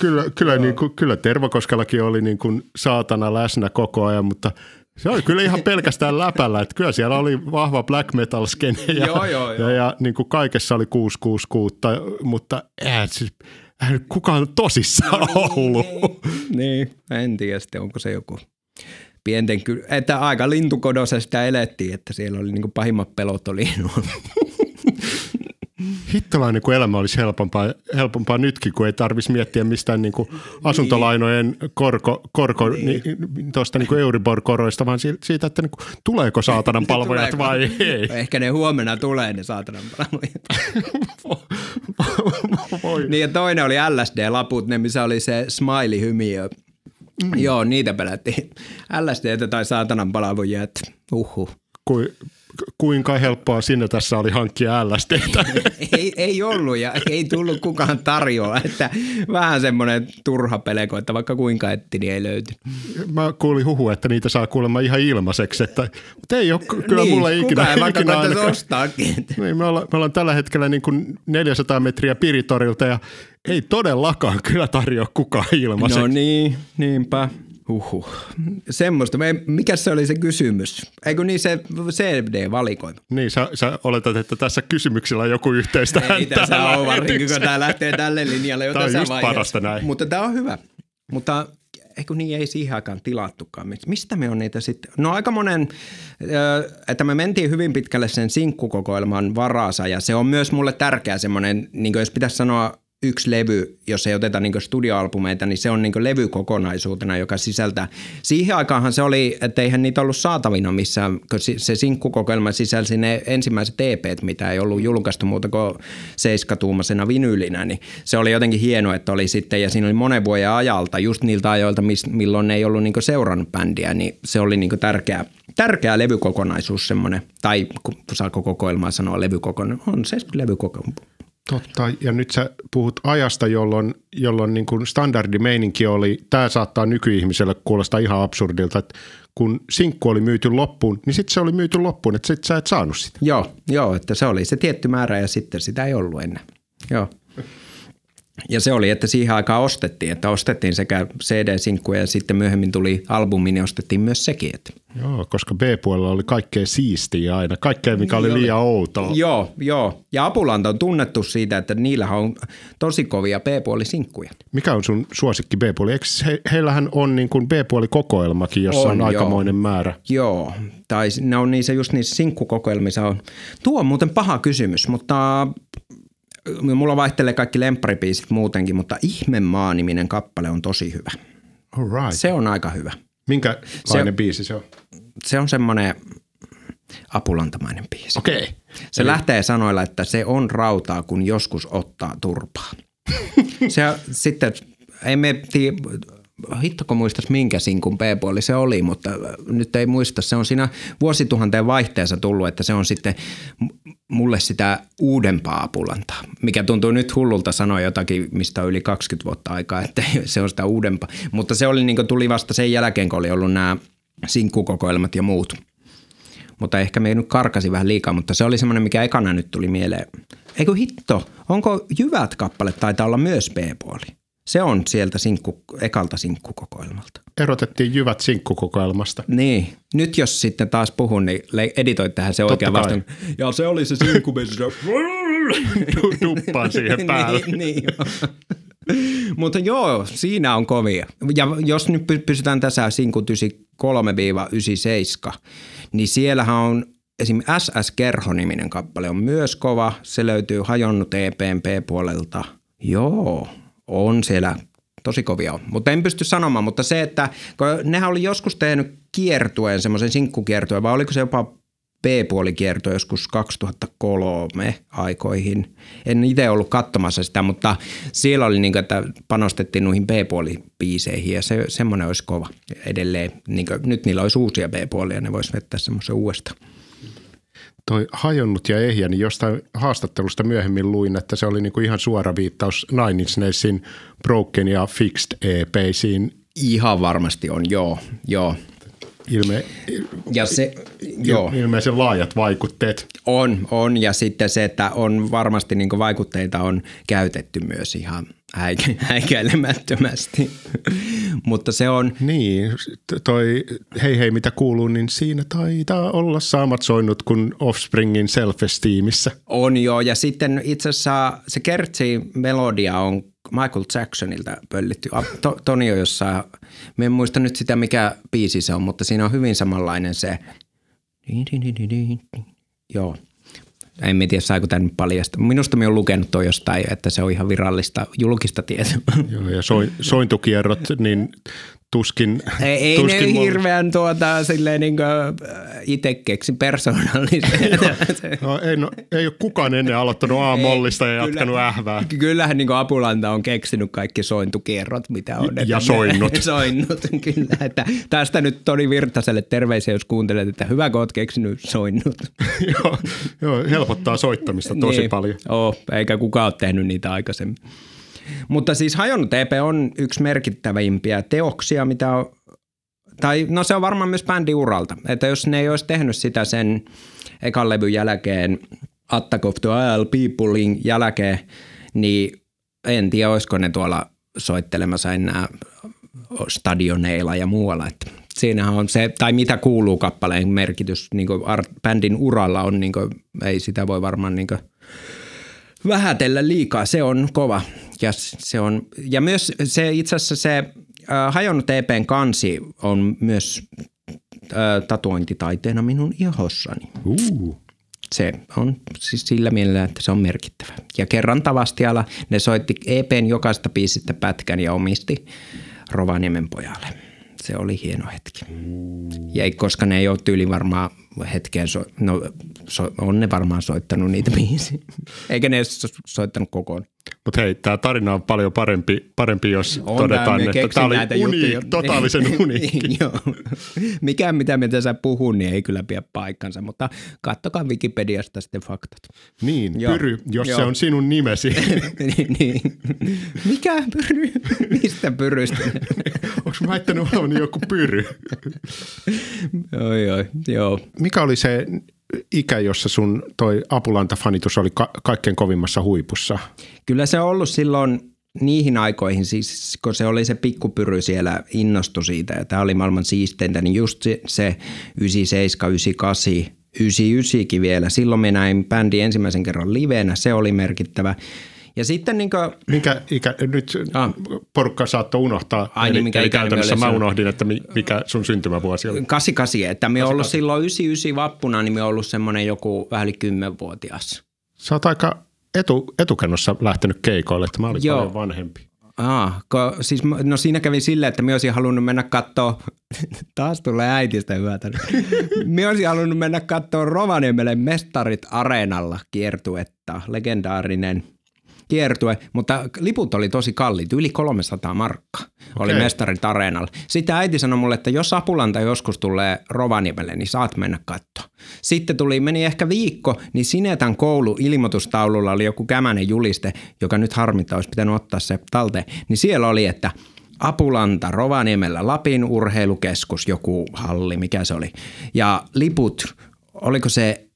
Kyllä, kyllä, niin kuin, kyllä Tervakoskellakin oli niin kuin saatana läsnä koko ajan, mutta se oli kyllä ihan pelkästään läpällä, että kyllä siellä oli vahva black metal skene ja, joo, joo, joo. ja, ja niin kuin kaikessa oli 666, mutta eihän siis, eihän kukaan tosissaan no, niin, ollut. Niin, niin, en tiedä sitten, onko se joku pienten, että aika lintukodosesta elettiin, että siellä oli niin kuin pahimmat pelot oli hittolainen kun elämä olisi helpompaa, helpompaa nytkin, kun ei tarvitsisi miettiä mistään niin kuin asuntolainojen korko, korko niin. Niin, tuosta niin Euribor-koroista, vaan siitä, että niin kuin, tuleeko saatanan *laughs* palvojat vai ei. Ehkä ne huomenna tulee ne saatanan palvojat. *laughs* niin ja toinen oli LSD-laput, ne missä oli se smiley-hymiö. Mm. Joo, niitä pelättiin. LSD tai saatanan palvojat. Uhu. Kui, kuinka helppoa sinne tässä oli hankkia LSDtä? *laughs* ei, ei ollut ja ei tullut kukaan tarjoa, että vähän semmoinen turha peleko, että vaikka kuinka etti, niin ei löyty. Mä kuulin huhu, että niitä saa kuulemma ihan ilmaiseksi, että, mutta ei ole kyllä niin, mulla ikinä. Kukaan ikinä ainakaan. ostaakin. Niin, me, ollaan, me ollaan tällä hetkellä niin kuin 400 metriä Piritorilta ja ei todellakaan kyllä tarjoa kukaan ilmaiseksi. No niin, niinpä. Huhhuh. Semmoista. Mikä se oli se kysymys? Eikö niin se CD-valikoima? Niin, sä, sä oletat, että tässä kysymyksellä on joku yhteistä. Ei tässä ole varsinkin, kun tämä lähtee tälle linjalle. Tämä on just parasta näin. Mutta tämä on hyvä. Mutta eikö niin ei siihen aikaan tilattukaan. Mistä me on niitä sitten? No aika monen, että me mentiin hyvin pitkälle sen sinkkukokoelman varassa ja se on myös mulle tärkeä semmoinen, niin jos pitäisi sanoa yksi levy, jos ei oteta niin studioalbumeita, niin se on niin levykokonaisuutena, joka sisältää. Siihen aikaanhan se oli, että eihän niitä ollut saatavina missään, kun se sinkkukokoelma sisälsi ne ensimmäiset EP, mitä ei ollut julkaistu muuta kuin seiskatuumasena vinyylinä, niin se oli jotenkin hieno, että oli sitten, ja siinä oli monen vuoden ajalta, just niiltä ajoilta, milloin ei ollut niin seurannut bändiä, niin se oli niin tärkeä, tärkeä levykokonaisuus semmoinen, tai saako kokoelmaa sanoa levykokonaisuus, on se levykokonaisuus Totta, ja nyt sä puhut ajasta, jolloin, jolloin niin kuin standardimeininki oli, tämä saattaa nykyihmiselle kuulostaa ihan absurdilta, että kun sinkku oli myyty loppuun, niin sitten se oli myyty loppuun, että sit sä et saanut sitä. Joo, joo, että se oli se tietty määrä ja sitten sitä ei ollut ennen. Joo. Ja se oli, että siihen aikaan ostettiin, että ostettiin sekä CD-sinkkuja ja sitten myöhemmin tuli albumi, niin ostettiin myös sekin. Että. Joo, koska B-puolella oli kaikkea siistiä aina, kaikkea mikä oli liian outoa. Joo, joo. Ja Apulanta on tunnettu siitä, että niillä on tosi kovia B-puolisinkkuja. Mikä on sun suosikki B-puoli? Eikö he, heillähän on niin kuin B-puolikokoelmakin, jossa on, on aikamoinen joo. määrä? Joo, tai ne on niissä just niissä sinkkukokoelmissa on. Tuo on muuten paha kysymys, mutta mulla vaihtelee kaikki lempparipiisit muutenkin, mutta Ihmemaa-niminen kappale on tosi hyvä. right. Se on aika hyvä. Minkälainen se, biisi se on? Se on semmoinen apulantamainen biisi. Okei. Okay. Se Eli... lähtee sanoilla, että se on rautaa, kun joskus ottaa turpaa. *laughs* se sitten, ei me tii, hittoko muistas minkä sinkun B-puoli se oli, mutta nyt ei muista. Se on siinä vuosituhanteen vaihteessa tullut, että se on sitten mulle sitä uudempaa apulantaa, mikä tuntuu nyt hullulta sanoa jotakin, mistä on yli 20 vuotta aikaa, että *laughs* se on sitä uudempaa. Mutta se oli niin tuli vasta sen jälkeen, kun oli ollut nämä sinkkukokoelmat ja muut. Mutta ehkä me ei nyt karkasi vähän liikaa, mutta se oli semmoinen, mikä ekana nyt tuli mieleen. Eikö hitto, onko Jyvät kappale taitaa olla myös B-puoli? Se on sieltä sinkku, ekalta sinkkukokoelmalta. Erotettiin jyvät sinkkukokoelmasta. Niin. Nyt jos sitten taas puhun, niin editoit tähän se oikea vastaan. Ja se oli se sinkku, missä Tuppaan siihen päälle. niin, niin Mutta joo, siinä on kovia. Ja jos nyt pysytään tässä sinkut 93-97, niin siellähän on esim. SS Kerho-niminen kappale on myös kova. Se löytyy hajonnut EPMP-puolelta. Joo, on siellä tosi kovia Mutta en pysty sanomaan, mutta se, että nehän oli joskus tehnyt kiertueen, semmoisen sinkkukiertueen, vai oliko se jopa B-puolikierto joskus 2003 aikoihin. En itse ollut katsomassa sitä, mutta siellä oli niin kuin, että panostettiin noihin B-puolipiiseihin ja se, semmoinen olisi kova edelleen. Niin kuin, nyt niillä olisi uusia B-puolia, ne voisi vettää semmoisen uudestaan toi hajonnut ja ehjä, niin jostain haastattelusta myöhemmin luin, että se oli niinku ihan suora viittaus Nine Inch Nailsin Broken ja Fixed EPisiin. Ihan varmasti on, joo, joo. Ilme, ja se, joo. ilmeisen laajat vaikutteet. On, on ja sitten se, että on varmasti niin vaikutteita on käytetty myös ihan häikä, häikäilemättömästi, *laughs* *laughs* mutta se on... Niin, toi hei hei mitä kuuluu, niin siinä taitaa olla saamat soinnut kuin Offspringin self-esteemissä. On joo, ja sitten itse asiassa se kertsi-melodia on Michael Jacksonilta pöllitty. To, Toni on jossain, en muista nyt sitä mikä biisi se on, mutta siinä on hyvin samanlainen se. Joo, en tiedä saiko tämän paljasta. Minusta me on lukenut toi jostain, että se on ihan virallista julkista tietoa. Joo, ja soin, *laughs* sointukierrot, niin tuskin. Ei, ei tuskin ne mulla... hirveän tuota, silleen niin itse keksi persoonallisen. *laughs* no, ei, no, ei ole kukaan ennen aloittanut A-mollista ja jatkanut kyllä, ähvää. Kyllähän niin Apulanta on keksinyt kaikki sointukierrot, mitä on. Ja soinnut. *laughs* soinnut, kyllä. Että tästä nyt Toni Virtaselle terveisiä, jos kuuntelet, että hyvä kun oot keksinyt soinnut. *laughs* joo, joo, helpottaa soittamista tosi niin, paljon. Oh, eikä kukaan ole tehnyt niitä aikaisemmin. Mutta siis Hajonnut EP on yksi merkittävimpiä teoksia, mitä on, tai no se on varmaan myös bändin uralta. Että jos ne ei olisi tehnyt sitä sen ekan levyn jälkeen, Attack of the Isle Peoplein jälkeen, niin en tiedä, olisiko ne tuolla soittelemassa enää stadioneilla ja muualla. Että siinähän on se, tai mitä kuuluu kappaleen merkitys niin art, bändin uralla on, niin kuin, ei sitä voi varmaan niin kuin, vähätellä liikaa, se on kova. Ja, se on, ja myös se itse asiassa se äh, hajonnut EPn kansi on myös äh, tatuointitaiteena minun ihossani. Uh. Se on siis sillä mielellä, että se on merkittävä. Ja kerran Tavastialla ne soitti EPn jokaista biisistä pätkän ja omisti Rovaniemen pojalle. Se oli hieno hetki. Ja koska ne ei ole tyyli varmaan hetkeen, so, no so, on ne varmaan soittanut niitä biisiä. Eikä ne soittanut kokoon. Mutta hei, tämä tarina on paljon parempi, parempi jos On todetaan, että tämä oli näitä uni, juttuja. totaalisen *laughs* uniikki. Joo. Mikään mitä me tässä puhun, niin ei kyllä pidä paikkansa, mutta kattokaa Wikipediasta sitten faktat. Niin, Joo. Pyry, jos Joo. se on sinun nimesi. *laughs* niin, niin. Mikä pyry? Mistä pyrystä? *laughs* Onko mä olevani joku pyry? oi, oi, joo. Mikä oli se ikä, jossa sun toi Apulanta-fanitus oli ka- kaikkein kovimmassa huipussa? Kyllä se on ollut silloin niihin aikoihin, siis kun se oli se pikkupyry siellä innostu siitä ja tämä oli maailman siisteintä, niin just se, se 97, 98, 99kin vielä. Silloin me näin bändi ensimmäisen kerran livenä, se oli merkittävä. Ja sitten niin kuin, Mikä ikä, nyt Ah. porukka saattoi unohtaa, Ai niin, eli, mikä eli käytännössä mä unohdin, että mi- mikä sun syntymävuosi oli. 88, että me ollut silloin 99 vappuna, niin me ollut semmoinen joku vähän yli 10-vuotias. Sä oot aika etu, etukennossa lähtenyt keikoille, että mä olin Joo. paljon vanhempi. Ah, ko, siis, no siinä kävi silleen, että minä olisin halunnut mennä katsoa, *laughs* taas tulee äitistä hyötä. *laughs* minä olisin halunnut mennä katsoa Rovaniemelle Mestarit Areenalla kiertuetta, legendaarinen kiertue, mutta liput oli tosi kalliit, yli 300 markkaa oli Okei. Mestarit Areenalla. Sitten äiti sanoi mulle, että jos Apulanta joskus tulee Rovaniemelle, niin saat mennä katsoa. Sitten tuli, meni ehkä viikko, niin Sinetan koulu ilmoitustaululla oli joku kämänen juliste, joka nyt harmittaa, olisi pitänyt ottaa se talteen. Niin siellä oli, että Apulanta, Rovaniemellä, Lapin urheilukeskus, joku halli, mikä se oli. Ja liput, oliko se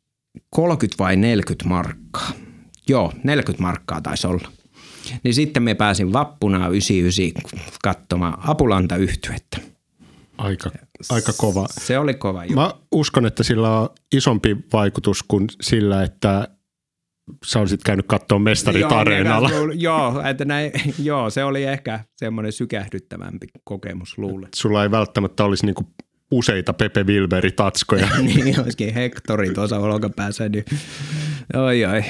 30 vai 40 markkaa? Joo, 40 markkaa taisi olla. Niin sitten me pääsin vappuna 99 katsomaan Apulanta yhtyettä. Aika, aika kova. Se oli kova juttu. Mä uskon, että sillä on isompi vaikutus kuin sillä, että sä olisit käynyt katsoa mestarit Joo, areenalla. Joo, että näin, *laughs* joo, se oli ehkä semmoinen sykähdyttävämpi kokemus, luulen. Sulla ei välttämättä olisi niinku useita Pepe Wilberi-tatskoja. *laughs* niin olisikin Hektori tuossa olkapäässä, niin oi oi.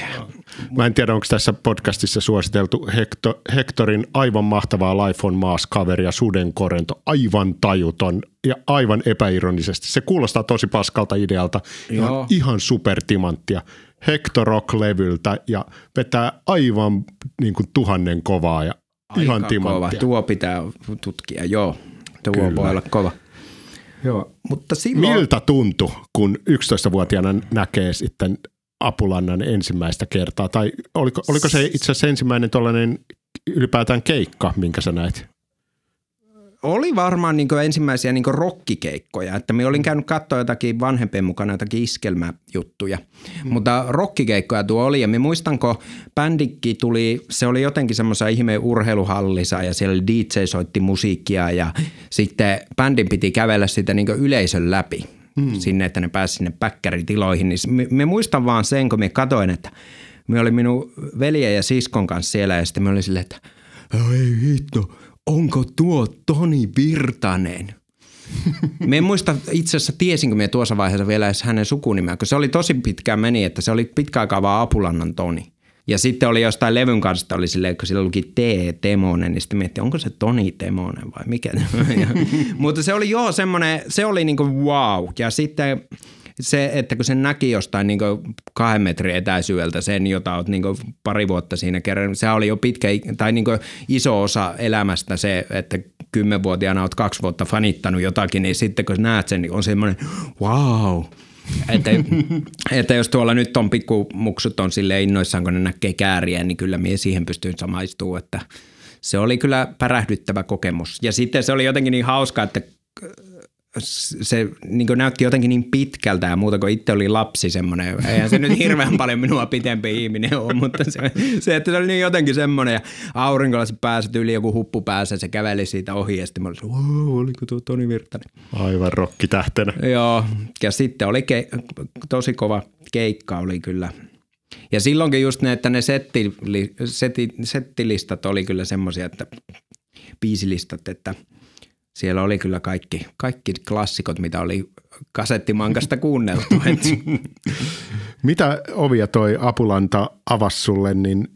Mä en tiedä, onko tässä podcastissa suositeltu Hector, Hectorin aivan mahtavaa Life on Mars-kaveria Sudenkorento, aivan tajuton ja aivan epäironisesti. Se kuulostaa tosi paskalta idealta, ihan, Joo. ihan supertimanttia. Hector Rock-levyltä ja vetää aivan niin kuin tuhannen kovaa ja ihan Aika kova. timanttia. Tuo pitää tutkia, joo. Tuo Kyllä. voi olla kova. Joo, mutta silloin... Miltä tuntui, kun 11-vuotiaana näkee sitten Apulannan ensimmäistä kertaa? Tai oliko, oliko se itse asiassa ensimmäinen tuollainen ylipäätään keikka, minkä sä näit? oli varmaan niin ensimmäisiä niin rokkikeikkoja, että me olin käynyt katsoa jotakin vanhempien mukana jotakin iskelmäjuttuja, mm. mutta rokkikeikkoja tuo oli ja me muistanko bändikki tuli, se oli jotenkin semmoisessa ihme urheiluhallissa ja siellä DJ soitti musiikkia ja sitten bändin piti kävellä sitä niin yleisön läpi mm. sinne, että ne pääsi sinne päkkäritiloihin, niin me, muistan vaan sen, kun me katoin, että me oli minun veljen ja siskon kanssa siellä ja sitten me oli silleen, että ei hitto, onko tuo Toni Virtanen? *laughs* Me en muista itse asiassa tiesinkö me tuossa vaiheessa vielä edes hänen sukunimeä, kun se oli tosi pitkään meni, että se oli pitkä aikaa vaan Apulannan Toni. Ja sitten oli jostain levyn kanssa, oli silleen, kun sillä luki T. Temonen, niin sitten miettii, onko se Toni Temonen vai mikä. Ja, *laughs* mutta se oli joo semmoinen, se oli niinku wow. Ja sitten se, että kun sen näki jostain niin kahden metrin etäisyydeltä sen, jota olet niin pari vuotta siinä kerran, se oli jo pitkä tai niin iso osa elämästä se, että kymmenvuotiaana olet kaksi vuotta fanittanut jotakin, niin sitten kun näet sen, niin on semmoinen wow. Että, että jos tuolla nyt on pikkumuksut on sille innoissaan, kun ne näkee kääriä, niin kyllä minä siihen pystyn samaistumaan, että se oli kyllä pärähdyttävä kokemus. Ja sitten se oli jotenkin niin hauska, että se niin näytti jotenkin niin pitkältä ja muuta kuin itse oli lapsi semmoinen. Eihän se nyt hirveän *laughs* paljon minua pitempi ihminen ole, mutta se, se että se oli niin jotenkin semmoinen ja aurinkolaiset pääset yli joku huppu päässä se käveli siitä ohi ja sitten mä olin, wow, oliko tuo Toni Virtanen? Aivan rokkitähtenä. Joo, ja sitten oli ke, tosi kova keikka oli kyllä. Ja silloinkin just ne, että ne setti, setti, settilistat oli kyllä semmoisia, että biisilistat, että siellä oli kyllä kaikki, kaikki klassikot, mitä oli kasettimankasta kuunneltu. *laughs* Mitä ovia toi Apulanta avasi sulle, niin,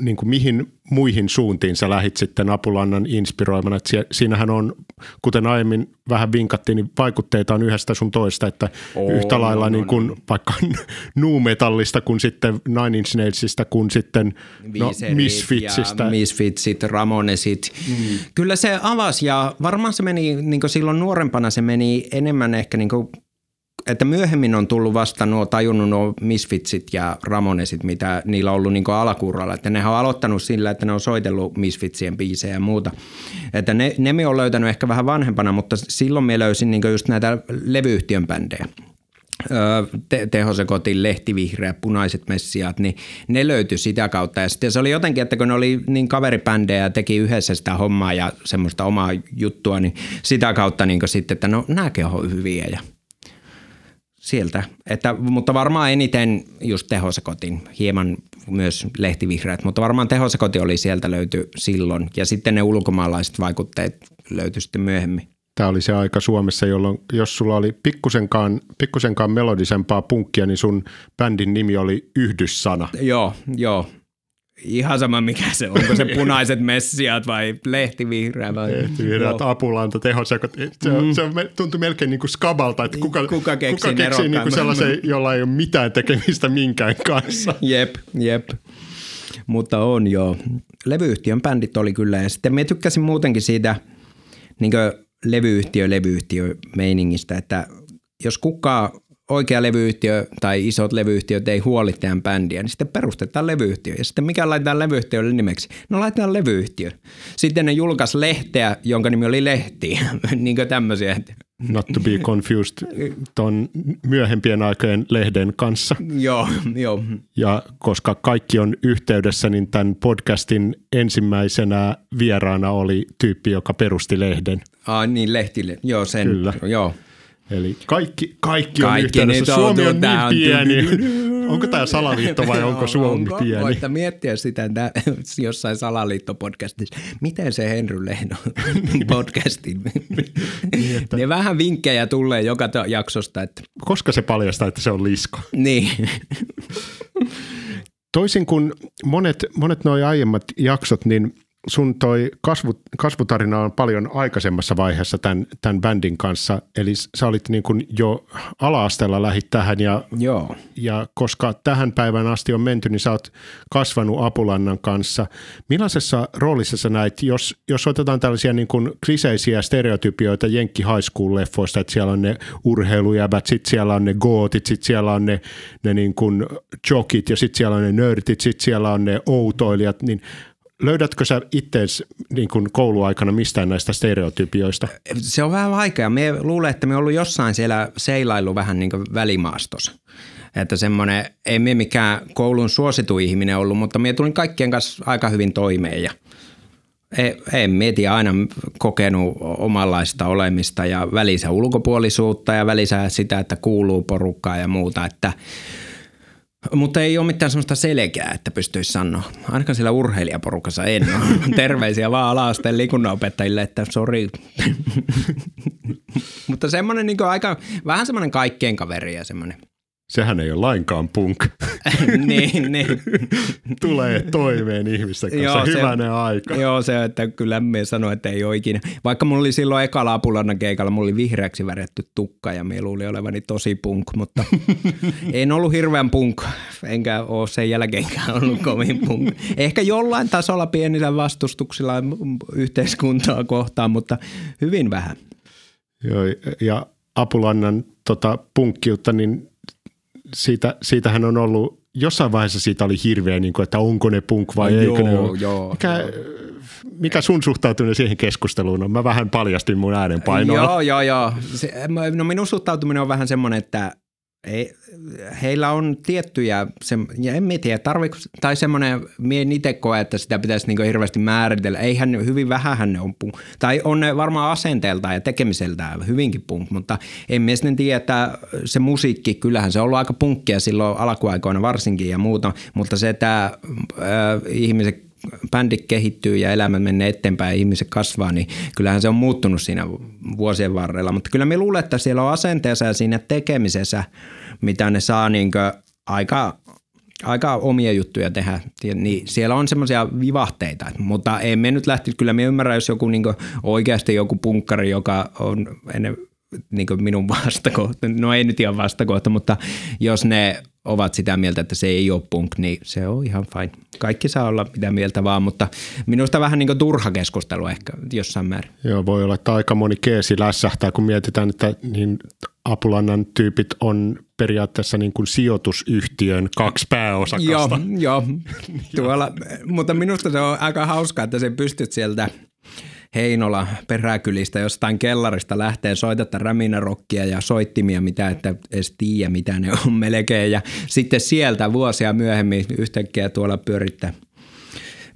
niin kuin mihin muihin suuntiin sä lähit sitten Apulannan inspiroimana? Että siinähän on, kuten aiemmin vähän vinkattiin, niin vaikutteita on yhdestä sun toista, että oh, yhtä lailla no, niin kuin no. vaikka *laughs* nuumetallista kuin sitten Nine Inch Nailsista kuin sitten no, Misfitsistä. Misfitsit, Ramonesit. Mm. Kyllä se avasi ja varmaan se meni, niin silloin nuorempana se meni enemmän ehkä niin kuin että myöhemmin on tullut vasta nuo tajunnut nuo Misfitsit ja Ramonesit, mitä niillä on ollut niin alakurralla. Että ne on aloittanut sillä, että ne on soitellut Misfitsien biisejä ja muuta. Että ne, ne me on löytänyt ehkä vähän vanhempana, mutta silloin me löysin niin just näitä levyyhtiön bändejä. Te- tehosekotin, lehtivihreä, punaiset messiaat, niin ne löytyi sitä kautta. Ja sitten se oli jotenkin, että kun ne oli niin kaveripändejä ja teki yhdessä sitä hommaa ja semmoista omaa juttua, niin sitä kautta niin sitten, että no nämäkin on hyviä ja – sieltä. Että, mutta varmaan eniten just tehosekotin, hieman myös lehtivihreät, mutta varmaan tehosekoti oli sieltä löyty silloin. Ja sitten ne ulkomaalaiset vaikutteet löytyi sitten myöhemmin. Tämä oli se aika Suomessa, jolloin jos sulla oli pikkusenkaan, pikkusenkaan melodisempaa punkkia, niin sun bändin nimi oli Yhdyssana. Joo, joo. Ihan sama mikä se on, onko se *laughs* punaiset messiat vai lehtivihreä vai... Lehtivihreät, no. apulanta, tehosakot. Se, mm. se tuntui melkein niin kuin skabalta, että kuka, kuka keksii, kuka keksii niin kuin sellaisen, jolla ei ole mitään tekemistä minkään kanssa. *laughs* Jep, jep. Mutta on joo. Levyyhtiön bändit oli kyllä ja sitten me tykkäsin muutenkin siitä niin levyyhtiö, levyyhtiö meiningistä, että jos kukaan oikea levyyhtiö tai isot levyyhtiöt ei huoli teidän bändiä, niin sitten perustetaan levyyhtiö. Ja sitten mikä laitetaan levyyhtiölle nimeksi? No laitetaan levyyhtiö. Sitten ne julkais lehteä, jonka nimi oli Lehti. *laughs* niin kuin tämmöisiä. Not to be confused ton myöhempien aikojen lehden kanssa. joo, joo. Ja koska kaikki on yhteydessä, niin tämän podcastin ensimmäisenä vieraana oli tyyppi, joka perusti lehden. Ah, niin, lehtille. Joo, sen. Kyllä. Joo. Eli kaikki, kaikki, on kaikki yhteydessä. Suomi on niin pieni. Onko tämä salaliitto vai onko Suomi onko? pieni? Voitte miettiä sitä jossain salaliittopodcastissa. Miten se Henry Lehdo *laughs* podcastin? niin, että... Ne vähän vinkkejä tulee joka jaksosta. Että... Koska se paljastaa, että se on lisko? Niin. Toisin kuin monet, monet nuo aiemmat jaksot, niin – sun toi kasvu, kasvutarina on paljon aikaisemmassa vaiheessa tämän, tämän bändin kanssa, eli sä olit niin kuin jo ala-asteella lähit tähän ja, Joo. ja koska tähän päivään asti on menty, niin sä oot kasvanut Apulannan kanssa. Millaisessa roolissa sä näit, jos, jos otetaan tällaisia niin kuin kliseisiä stereotypioita Jenkki High School-leffoista, että siellä on ne urheilujävät, sitten siellä on ne gootit, sitten siellä on ne, ne niin kuin jokit ja sitten siellä on ne nörtit, sitten siellä on ne outoilijat, niin löydätkö sä itseäsi niin kuin kouluaikana mistään näistä stereotypioista? Se on vähän vaikea. Me luulen, että me ollut jossain siellä seilailu vähän niin kuin välimaastossa. Että semmoinen, ei me mikään koulun suositu ihminen ollut, mutta me tulin kaikkien kanssa aika hyvin toimeen ja ei, en mieti aina kokenut omanlaista olemista ja välissä ulkopuolisuutta ja välissä sitä, että kuuluu porukkaa ja muuta, että – mutta ei ole mitään sellaista selkeää, että pystyisi sanoa. Ainakaan siellä urheilijaporukassa en ole. *laughs* Terveisiä vaan ala-asteen liikunnanopettajille, että sori. *laughs* Mutta semmoinen niin aika, vähän semmoinen kaikkien kaveri ja semmoinen – Sehän ei ole lainkaan punk. *laughs* niin, niin. *laughs* Tulee toimeen ihmisten kanssa. Joo, Hyvänen aika. Joo, se, että kyllä me sanoin, että ei ole ikinä. Vaikka mulla oli silloin ekalla apulanna keikalla, mulla oli vihreäksi väretty tukka ja me luuli olevani tosi punk, mutta *laughs* en ollut hirveän punk, enkä ole sen jälkeenkään ollut kovin punk. Ehkä jollain tasolla pienillä vastustuksilla yhteiskuntaa kohtaan, mutta hyvin vähän. Joo, ja Apulannan tota, punkkiutta, niin siitä, siitähän on ollut, jossain vaiheessa siitä oli hirveä, niin kuin, että onko ne punk vai no, eikö joo, ne ole. Joo, mikä, joo. mikä sun suhtautuminen siihen keskusteluun on? Mä vähän paljastin mun äänenpainoa. Joo, joo, joo. Se, no minun suhtautuminen on vähän semmoinen, että ei, heillä on tiettyjä, se, ja en tiedä, tarviko, tai semmoinen, mie itse koe, että sitä pitäisi niin hirveästi määritellä. Eihän hyvin vähän ne on punk, tai on ne varmaan asenteelta ja tekemiseltään hyvinkin punk, mutta en mies tiedä, että se musiikki, kyllähän se on ollut aika punkkia silloin alkuaikoina varsinkin ja muuta, mutta se, että äh, ihmiset bändi kehittyy ja elämä menee eteenpäin ja ihmiset kasvaa, niin kyllähän se on muuttunut siinä vuosien varrella. Mutta kyllä me luulen, että siellä on asenteessa ja siinä tekemisessä, mitä ne saa niin aika aika omia juttuja tehdä, niin siellä on semmoisia vivahteita, mutta ei me nyt lähti, kyllä me ymmärrän, jos joku niin oikeasti joku punkkari, joka on ennen niin minun vastakohta, no ei nyt ihan vastakohta, mutta jos ne ovat sitä mieltä, että se ei ole punk, niin se on ihan fine. Kaikki saa olla mitä mieltä vaan, mutta minusta vähän niin turha keskustelu ehkä jossain määrin. Joo, voi olla, että aika moni keesi lässähtää, kun mietitään, että niin Apulannan tyypit on periaatteessa niin kuin sijoitusyhtiön kaksi pääosakasta. Joo, joo. Tuolla, mutta minusta se on aika hauskaa, että se pystyt sieltä – Heinola peräkylistä jostain kellarista lähtee soitetta räminärokkia ja soittimia, mitä että edes tiedä, mitä ne on *laughs* melkein. Ja sitten sieltä vuosia myöhemmin yhtäkkiä tuolla pyörittää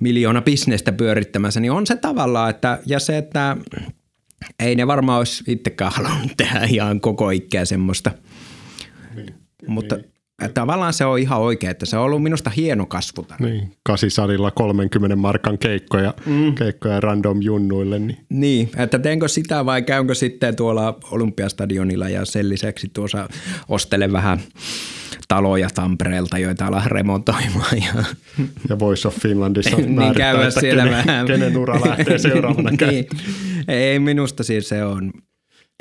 miljoona bisnestä pyörittämässä, niin on se tavallaan, että ja se, että ei ne varmaan olisi itsekään halunnut tehdä ihan koko ikää semmoista. Niin, Mutta niin tavallaan se on ihan oikein, että se on ollut minusta hieno kasvutarina. Niin, kasisalilla 30 markan keikkoja, mm. keikkoja random junnuille. Niin. niin, että teenkö sitä vai käynkö sitten tuolla Olympiastadionilla ja sen lisäksi tuossa ostele vähän taloja Tampereelta, joita ollaan remontoimaan. Ja, ja Voice of Finlandissa *laughs* niin käydä siellä kenen, vähän. kenen ura lähtee seuraavana *laughs* niin. Ei, minusta siis se on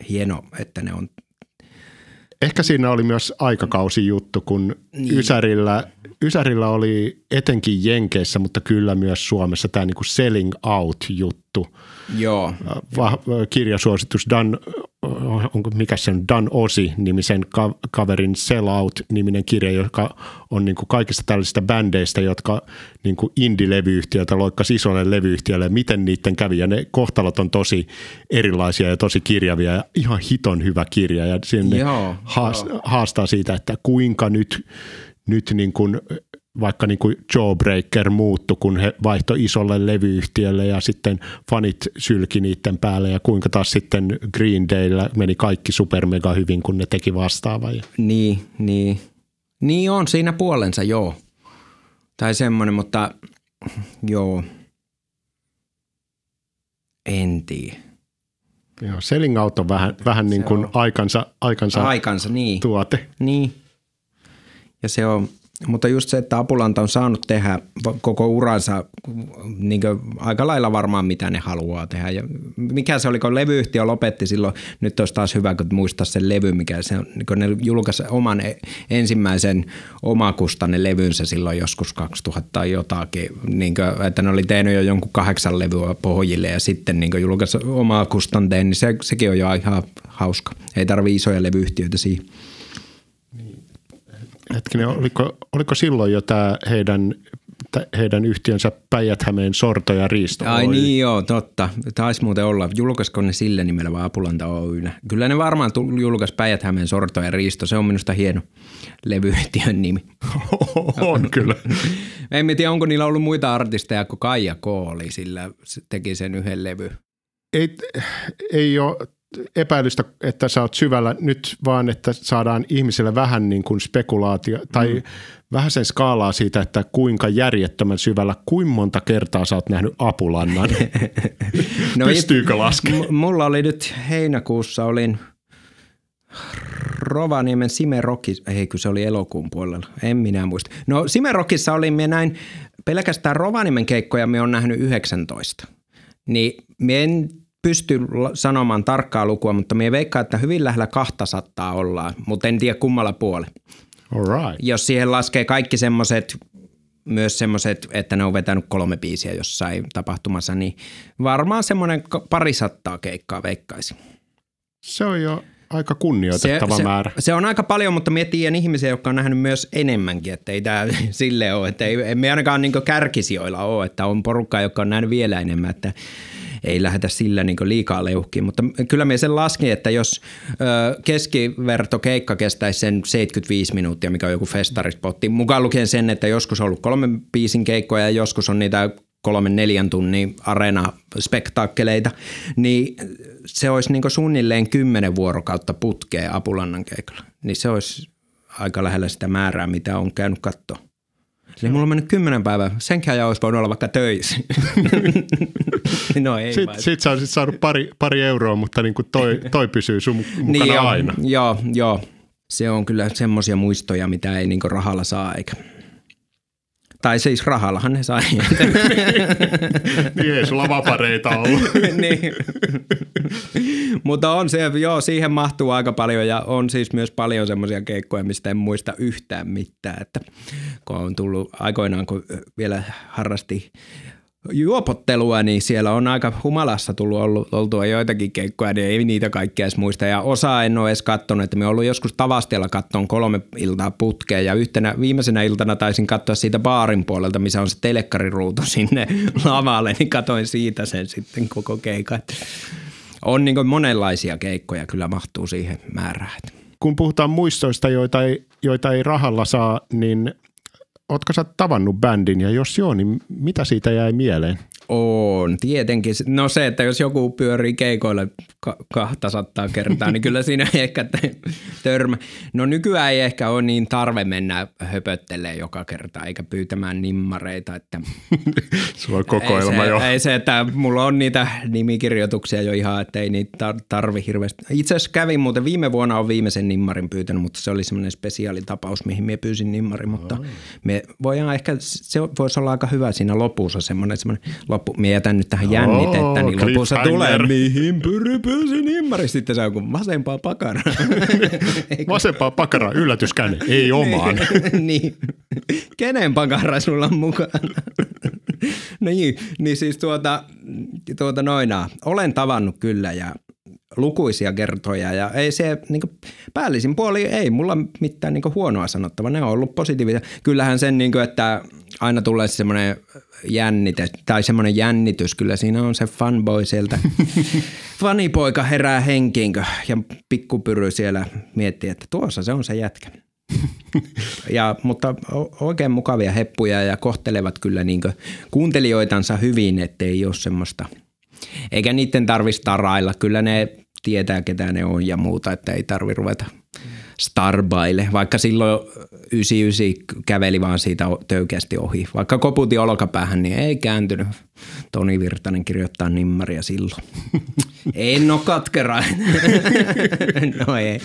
hieno, että ne on Ehkä siinä oli myös aikakausi juttu, kun niin. Ysärillä, Ysärillä oli etenkin Jenkeissä, mutta kyllä myös Suomessa tämä niinku selling out juttu. Joo. Va- kirjasuositus Dan onko mikä se on, Dan Osi nimisen kaverin Sell Out-niminen kirja, joka on niin kuin kaikista tällaisista bändeistä, jotka niin kuin indie-levyyhtiöitä loikkasi isolle levyyhtiölle, miten niiden kävi. Ja ne kohtalot on tosi erilaisia ja tosi kirjavia ja ihan hiton hyvä kirja. Ja sinne joo, haastaa siitä, että kuinka nyt, nyt niin kuin vaikka niin kuin Jawbreaker muuttu, kun he vaihto isolle levyyhtiölle ja sitten fanit sylki niiden päälle ja kuinka taas sitten Green Dayllä meni kaikki super mega hyvin, kun ne teki vastaavaa. Niin, niin. Niin on siinä puolensa, joo. Tai semmoinen, mutta joo. En tiedä. Joo, selling out on vähän, vähän niin kuin aikansa, aikansa, aikansa niin. tuote. Niin. Ja se on, mutta just se, että Apulanta on saanut tehdä koko uransa niin aika lailla varmaan mitä ne haluaa tehdä. Ja mikä se oli, kun levyyhtiö lopetti silloin, nyt olisi taas hyvä, kun muistaa sen levy, mikä se on, kun ne julkaisi oman e-, ensimmäisen omakustanne levynsä silloin joskus 2000 jotakin, niin kuin, että ne oli tehnyt jo jonkun kahdeksan levyä pohjille ja sitten niin julkaisi omaa kustanteen, niin se, sekin on jo ihan hauska. Ei tarvi isoja levyyhtiöitä siihen. Hetkinen, oliko, oliko silloin jo tämä heidän, heidän yhtiönsä Päijät-Hämeen sorto ja riisto? Ai Oy? niin joo, totta. Taisi muuten olla. Julkaisiko ne sillä nimellä vai Apulanta Oynä? Kyllä ne varmaan julkaisi Päijät-Hämeen sorto ja riisto. Se on minusta hieno levyyhtiön nimi. *laughs* on kyllä. *laughs* en tiedä, onko niillä ollut muita artisteja kuin Kaija K. oli, sillä teki sen yhden levy. Ei, ei ole epäilystä, että sä oot syvällä nyt vaan, että saadaan ihmisille vähän niin kuin spekulaatio tai mm. vähän sen skaalaa siitä, että kuinka järjettömän syvällä, kuinka monta kertaa sä oot nähnyt apulannan. *laughs* no Pystyykö laskemaan? M- mulla oli nyt heinäkuussa, olin Rovaniemen Simerokissa, ei kun se oli elokuun puolella, en minä muista. No Simerokissa olin, me näin pelkästään Rovaniemen keikkoja, me on nähnyt 19. Niin me en pysty sanomaan tarkkaa lukua, mutta me veikkaa, että hyvin lähellä 200 ollaan, mutta en tiedä kummalla puolella. Right. Jos siihen laskee kaikki semmoiset, myös semmoiset, että ne on vetänyt kolme biisiä jossain tapahtumassa, niin varmaan semmoinen parisattaa keikkaa veikkaisi. Se on jo aika kunnioitettava se, määrä. Se, se on aika paljon, mutta me tiedän ihmisiä, jotka on nähnyt myös enemmänkin, että ei tämä *laughs* sille ole, että ei, me ainakaan niin kärkisijoilla ole, että on porukkaa, joka on nähnyt vielä enemmän, että ei lähdetä sillä niin liikaa leuhkiin. Mutta kyllä me sen laskin, että jos keskiverto keikka kestäisi sen 75 minuuttia, mikä on joku festarispotti, mukaan lukien sen, että joskus on ollut kolmen biisin keikkoja ja joskus on niitä kolmen neljän tunnin arena-spektaakkeleita, niin se olisi niin suunnilleen kymmenen vuorokautta putkea Apulannan keikalla. Niin se olisi aika lähellä sitä määrää, mitä on käynyt katsoa. Eli mulla on mennyt kymmenen päivää. Senkään ajan olisi voinut olla vaikka töissä. *laughs* *laughs* no ei Sitten sit sä olisit saanut pari, pari euroa, mutta niin kuin toi, *laughs* toi pysyy sun mukana niin joo, aina. Joo, joo. Se on kyllä semmoisia muistoja, mitä ei niinku rahalla saa eikä. Tai siis rahallahan ne sai. *laughs* niin ei sulla vapareita ollut. niin. Mutta on se, joo, siihen mahtuu aika paljon ja on siis myös paljon semmoisia keikkoja, mistä en muista yhtään mitään. Että kun on tullut aikoinaan, kun vielä harrasti juopottelua, niin siellä on aika humalassa tullut ollut, oltua joitakin keikkoja, niin ei niitä kaikkea edes muista. Ja osa en ole edes katsonut, että me ollut joskus Tavastialla kattoon kolme iltaa putkeen ja yhtenä viimeisenä iltana taisin katsoa siitä baarin puolelta, missä on se telekkariruutu *laughs* sinne lavalle, niin katoin siitä sen sitten koko keikan. On niin monenlaisia keikkoja kyllä mahtuu siihen määrään. Kun puhutaan muistoista, joita ei, joita ei rahalla saa, niin Ootko sä tavannut bändin ja jos joo, niin mitä siitä jäi mieleen? On, tietenkin. No se, että jos joku pyörii keikoille ka- kahta sattaa kertaa, niin kyllä siinä *laughs* ehkä törmä. No nykyään ei ehkä ole niin tarve mennä höpöttelee joka kerta eikä pyytämään nimmareita. Että *laughs* Sulla on kokoelma ei se, jo. Ei se, että mulla on niitä nimikirjoituksia jo ihan, että ei niitä tarvi hirveästi. Itse asiassa kävin muuten viime vuonna on viimeisen nimmarin pyytänyt, mutta se oli semmoinen spesiaalitapaus, mihin me pyysin nimmarin, mutta oh. me voidaan ehkä, se voisi olla aika hyvä siinä lopussa semmoinen, semmoinen loppu, me jätän nyt tähän jännitettä, niin lopussa tulee, mihin pyry pyysi nimmari, sitten se on kuin vasempaa pakaraa. *laughs* vasempaa pakaraa, yllätyskäänne, ei omaan. *laughs* niin, kenen pakara sulla on mukana? no *laughs* niin, niin siis tuota, tuota noina, olen tavannut kyllä ja lukuisia kertoja ja ei se niin kuin, päällisin puoli ei mulla mitään niin kuin, huonoa sanottavaa, ne on ollut positiivisia. Kyllähän sen, niin kuin, että aina tulee semmoinen jännite tai semmoinen jännitys, kyllä siinä on se fanboy sieltä. *laughs* Fanipoika herää henkiinkö ja pikkupyry siellä miettii, että tuossa se on se jätkä. *laughs* ja, mutta oikein mukavia heppuja ja kohtelevat kyllä niin kuuntelijoitansa hyvin, ettei ole semmoista. Eikä niiden tarvitsisi tarailla. Kyllä ne tietää, ketä ne on ja muuta, että ei tarvi ruveta starbaille, vaikka silloin 99 käveli vaan siitä töykeästi ohi. Vaikka koputi olkapäähän, niin ei kääntynyt. Toni Virtanen kirjoittaa nimmaria silloin. *laughs* en ole katkera. *laughs* no ei,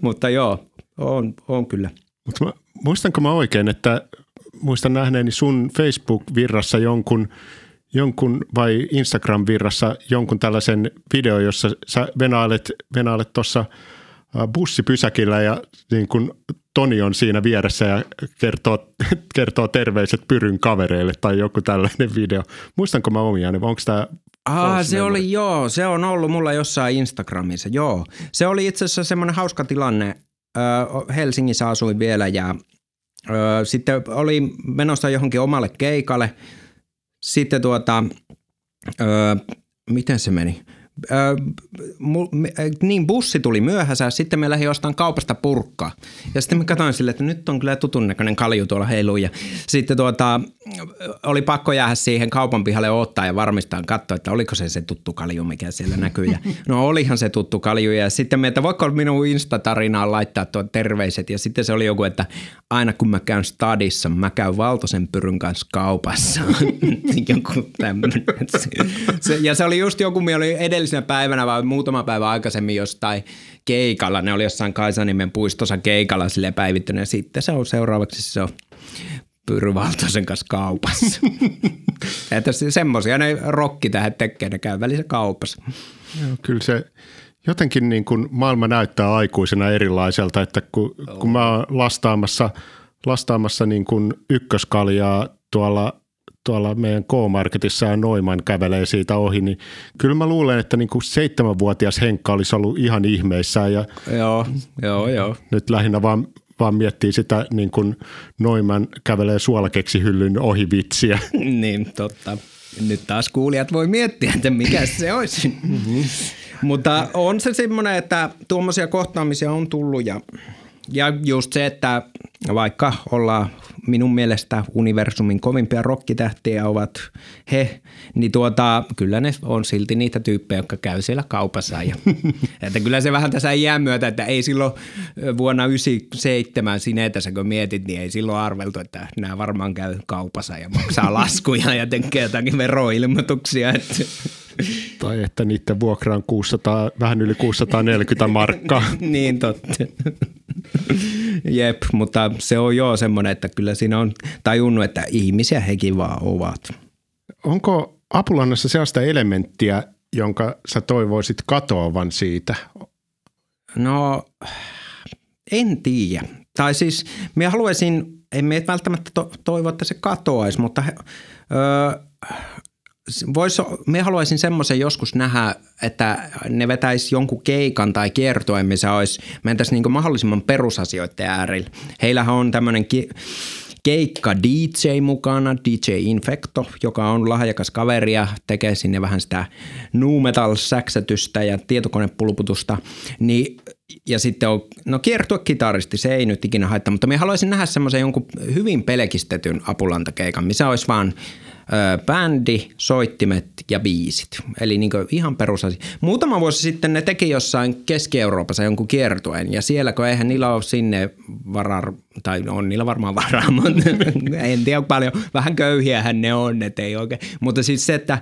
mutta joo, on, on kyllä. Mutta muistanko mä oikein, että muistan nähneeni sun Facebook-virrassa jonkun, jonkun vai Instagram-virrassa jonkun tällaisen video, jossa sä venailet, venailet tuossa bussipysäkillä ja niin kun Toni on siinä vieressä ja kertoo, *laughs* kertoo terveiset Pyryn kavereille tai joku tällainen video. Muistanko mä omia, niin onko tämä Ah, se oli joo, se on ollut mulla jossain Instagramissa, joo. Se oli itse asiassa semmoinen hauska tilanne. Helsingissä asuin vielä ja sitten oli menossa johonkin omalle keikalle. Sitten tuota, miten se meni? Niin bussi tuli myöhässä, sitten me lähdin ostamaan kaupasta purkkaa. Ja sitten mä katsoin sille, että nyt on kyllä tutun näköinen kalju tuolla heiluu. Ja sitten tuota, oli pakko jäädä siihen kaupan pihalle ottaa ja varmistaa katsoa, että oliko se se tuttu kalju, mikä siellä näkyy. Ja, no olihan se tuttu kalju. Ja sitten me, että voiko minun Insta-tarinaan laittaa tuo terveiset. Ja sitten se oli joku, että aina kun mä käyn stadissa, mä käyn valtoisen pyryn kanssa kaupassa. *laughs* joku tämmöinen. ja se oli just joku, mi oli edellisenä päivänä vai muutama päivä aikaisemmin jostain keikalla. Ne oli jossain Kaisanimen puistossa keikalla sille päivittynyt. Ja sitten se on seuraavaksi se on Pyry Valtosen kanssa kaupassa. *laughs* että semmoisia ne rokkitähdet tekee, ne käy välissä kaupassa. Joo, kyllä se jotenkin niin kuin maailma näyttää aikuisena erilaiselta, että kun, oh. kun mä oon lastaamassa, lastaamassa niin kuin ykköskaljaa tuolla tuolla meidän K-Marketissa ja Noiman kävelee siitä ohi, niin kyllä mä luulen, että niin kuin seitsemänvuotias Henkka olisi ollut ihan ihmeissään. Ja joo, joo, joo. Nyt lähinnä vaan, vaan miettii sitä niin kuin Noiman kävelee suolakeksihyllyn ohi vitsiä. *laughs* niin, totta. Nyt taas kuulijat voi miettiä, että mikä se olisi. Mm-hmm. *laughs* Mutta on se semmoinen, että tuommoisia kohtaamisia on tullut ja, ja just se, että vaikka ollaan minun mielestä universumin kovimpia rokkitähtiä ovat he, niin tuota, kyllä ne on silti niitä tyyppejä, jotka käy siellä kaupassa. Ja, *laughs* että kyllä se vähän tässä jää myötä, että ei silloin vuonna 97 sinetässä, kun mietit, niin ei silloin arveltu, että nämä varmaan käy kaupassa ja maksaa laskuja ja tekee jotakin veroilmoituksia. Että tai että niiden vuokra on 600, vähän yli 640 markkaa. *laughs* niin totta. Jep, mutta se on jo semmoinen, että kyllä siinä on tajunnut, että ihmisiä hekin vaan ovat. Onko Apulannassa sellaista elementtiä, jonka sä toivoisit katoavan siitä? No, en tiedä. Tai siis minä haluaisin, en me välttämättä to- toivo, että se katoaisi, mutta öö, vois, me haluaisin semmoisen joskus nähdä, että ne vetäisi jonkun keikan tai kiertoen, missä olisi, mentäisiin niin mahdollisimman perusasioiden äärillä. Heillähän on tämmöinen ki- keikka DJ mukana, DJ Infecto, joka on lahjakas kaveri ja tekee sinne vähän sitä nu metal säksätystä ja tietokonepulputusta, niin ja sitten on, no kiertua kitaristi, se ei nyt ikinä haittaa, mutta me haluaisin nähdä semmoisen jonkun hyvin pelkistetyn apulantakeikan, missä olisi vaan bändi, soittimet ja biisit. Eli niin ihan perusasia. Muutama vuosi sitten ne teki jossain Keski-Euroopassa jonkun kiertueen ja siellä, kun eihän niillä ole sinne varar, tai on niillä varmaan varaa, *laughs* mutta en tiedä paljon, vähän köyhiähän ne on, että ei oikein. Mutta siis se, että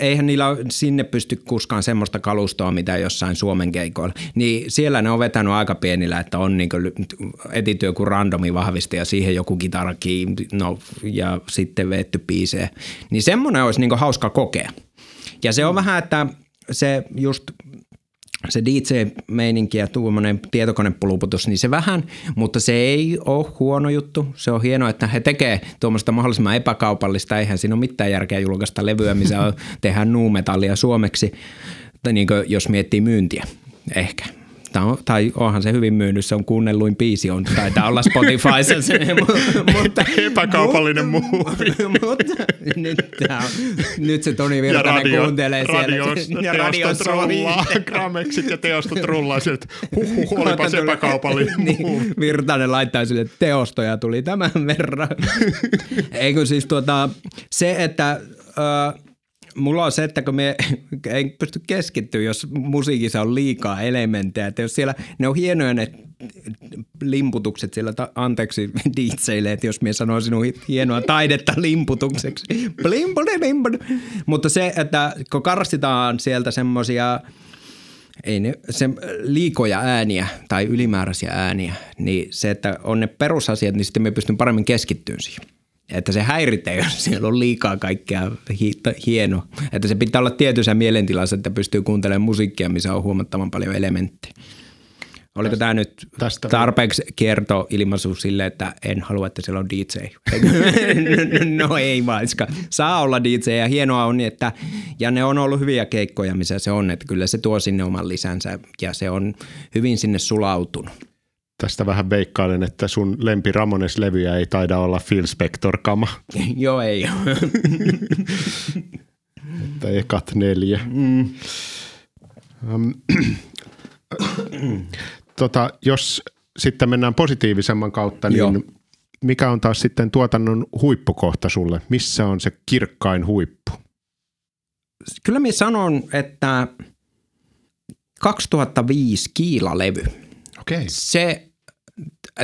eihän niillä sinne pysty kuskaan semmoista kalustoa, mitä jossain Suomen keikoilla. Niin siellä ne on vetänyt aika pienillä, että on niin etityö kuin randomi vahvisti ja siihen joku kitarakin, no ja sitten vetty biisejä. Niin semmoinen olisi niin hauska kokea. Ja se on vähän, että se just se DJ-meininki ja tuommoinen tietokonepuluputus, niin se vähän, mutta se ei ole huono juttu. Se on hienoa, että he tekee tuommoista mahdollisimman epäkaupallista. Eihän siinä ole mitään järkeä julkaista levyä, missä tehdään nuumetallia suomeksi, niin jos miettii myyntiä ehkä on, tai onhan se hyvin myynyt, se on kuunnelluin biisi, on, taitaa olla Spotifyssa. *laughs* mutta, Epäkaupallinen muu. *laughs* mutta nyt, on, nyt se Toni Virtanen radio, kuuntelee radios, siellä. *laughs* Ja radiossa rullaa, Gramexit ja teostot rullaa sieltä, huhhuh, olipa se epäkaupallinen niin, muu. Virtanen laittaa sille, että teostoja tuli tämän verran. Eikö siis tuota, se, että... Uh, mulla on se, että kun me *laughs* ei pysty keskittyä, jos musiikissa on liikaa elementtejä. Että jos siellä, ne on hienoja ne limputukset siellä, ta, anteeksi *laughs* DJille, että jos me sanoo sinun hienoa taidetta limputukseksi. Mutta se, että kun karsitaan sieltä semmoisia ei ne, se liikoja ääniä tai ylimääräisiä ääniä, niin se, että on ne perusasiat, niin sitten me pystyn paremmin keskittymään siihen että se häiritsee, *laughs* jos siellä on liikaa kaikkea hieno. Että se pitää olla tietyssä mielentilassa, että pystyy kuuntelemaan musiikkia, missä on huomattavan paljon elementtejä. Oliko tästä, tämä nyt tästä tarpeeksi kierto ilmaisu sille, että en halua, että siellä on DJ? *laughs* no ei vaiska. Saa olla DJ ja hienoa on, että ja ne on ollut hyviä keikkoja, missä se on, että kyllä se tuo sinne oman lisänsä ja se on hyvin sinne sulautunut. Tästä vähän veikkailen, että sun lempi Ramones-levyjä ei taida olla Phil Spector-kama. *laughs* Joo, ei *laughs* että ekat neljä. Mm. tota, jos sitten mennään positiivisemman kautta, niin Joo. mikä on taas sitten tuotannon huippukohta sulle? Missä on se kirkkain huippu? Kyllä minä sanon, että 2005 Kiila-levy – Okay. Se,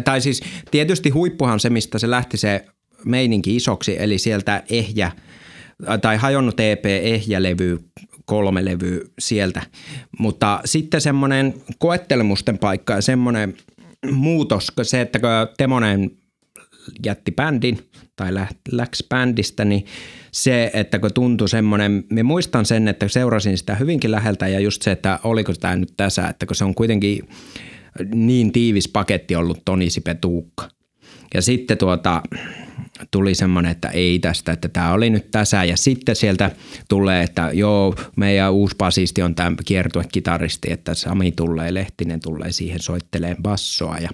tai siis tietysti huippuhan se, mistä se lähti se meininki isoksi, eli sieltä ehjä, tai hajonnut EP ehjälevy, kolme levyä sieltä. Mutta sitten semmoinen koettelemusten paikka ja semmoinen muutos, se, että kun Temonen jätti bändin tai läks bändistä, niin se, että kun tuntui semmoinen, me muistan sen, että seurasin sitä hyvinkin läheltä ja just se, että oliko tämä nyt tässä, että kun se on kuitenkin niin tiivis paketti ollut Toni Sipe Tuukka. Ja sitten tuota, tuli semmoinen, että ei tästä, että tämä oli nyt tässä. Ja sitten sieltä tulee, että joo, meidän uusi basisti on tämä kiertuekitaristi, että Sami tulee, Lehtinen tulee siihen soittelee bassoa. Ja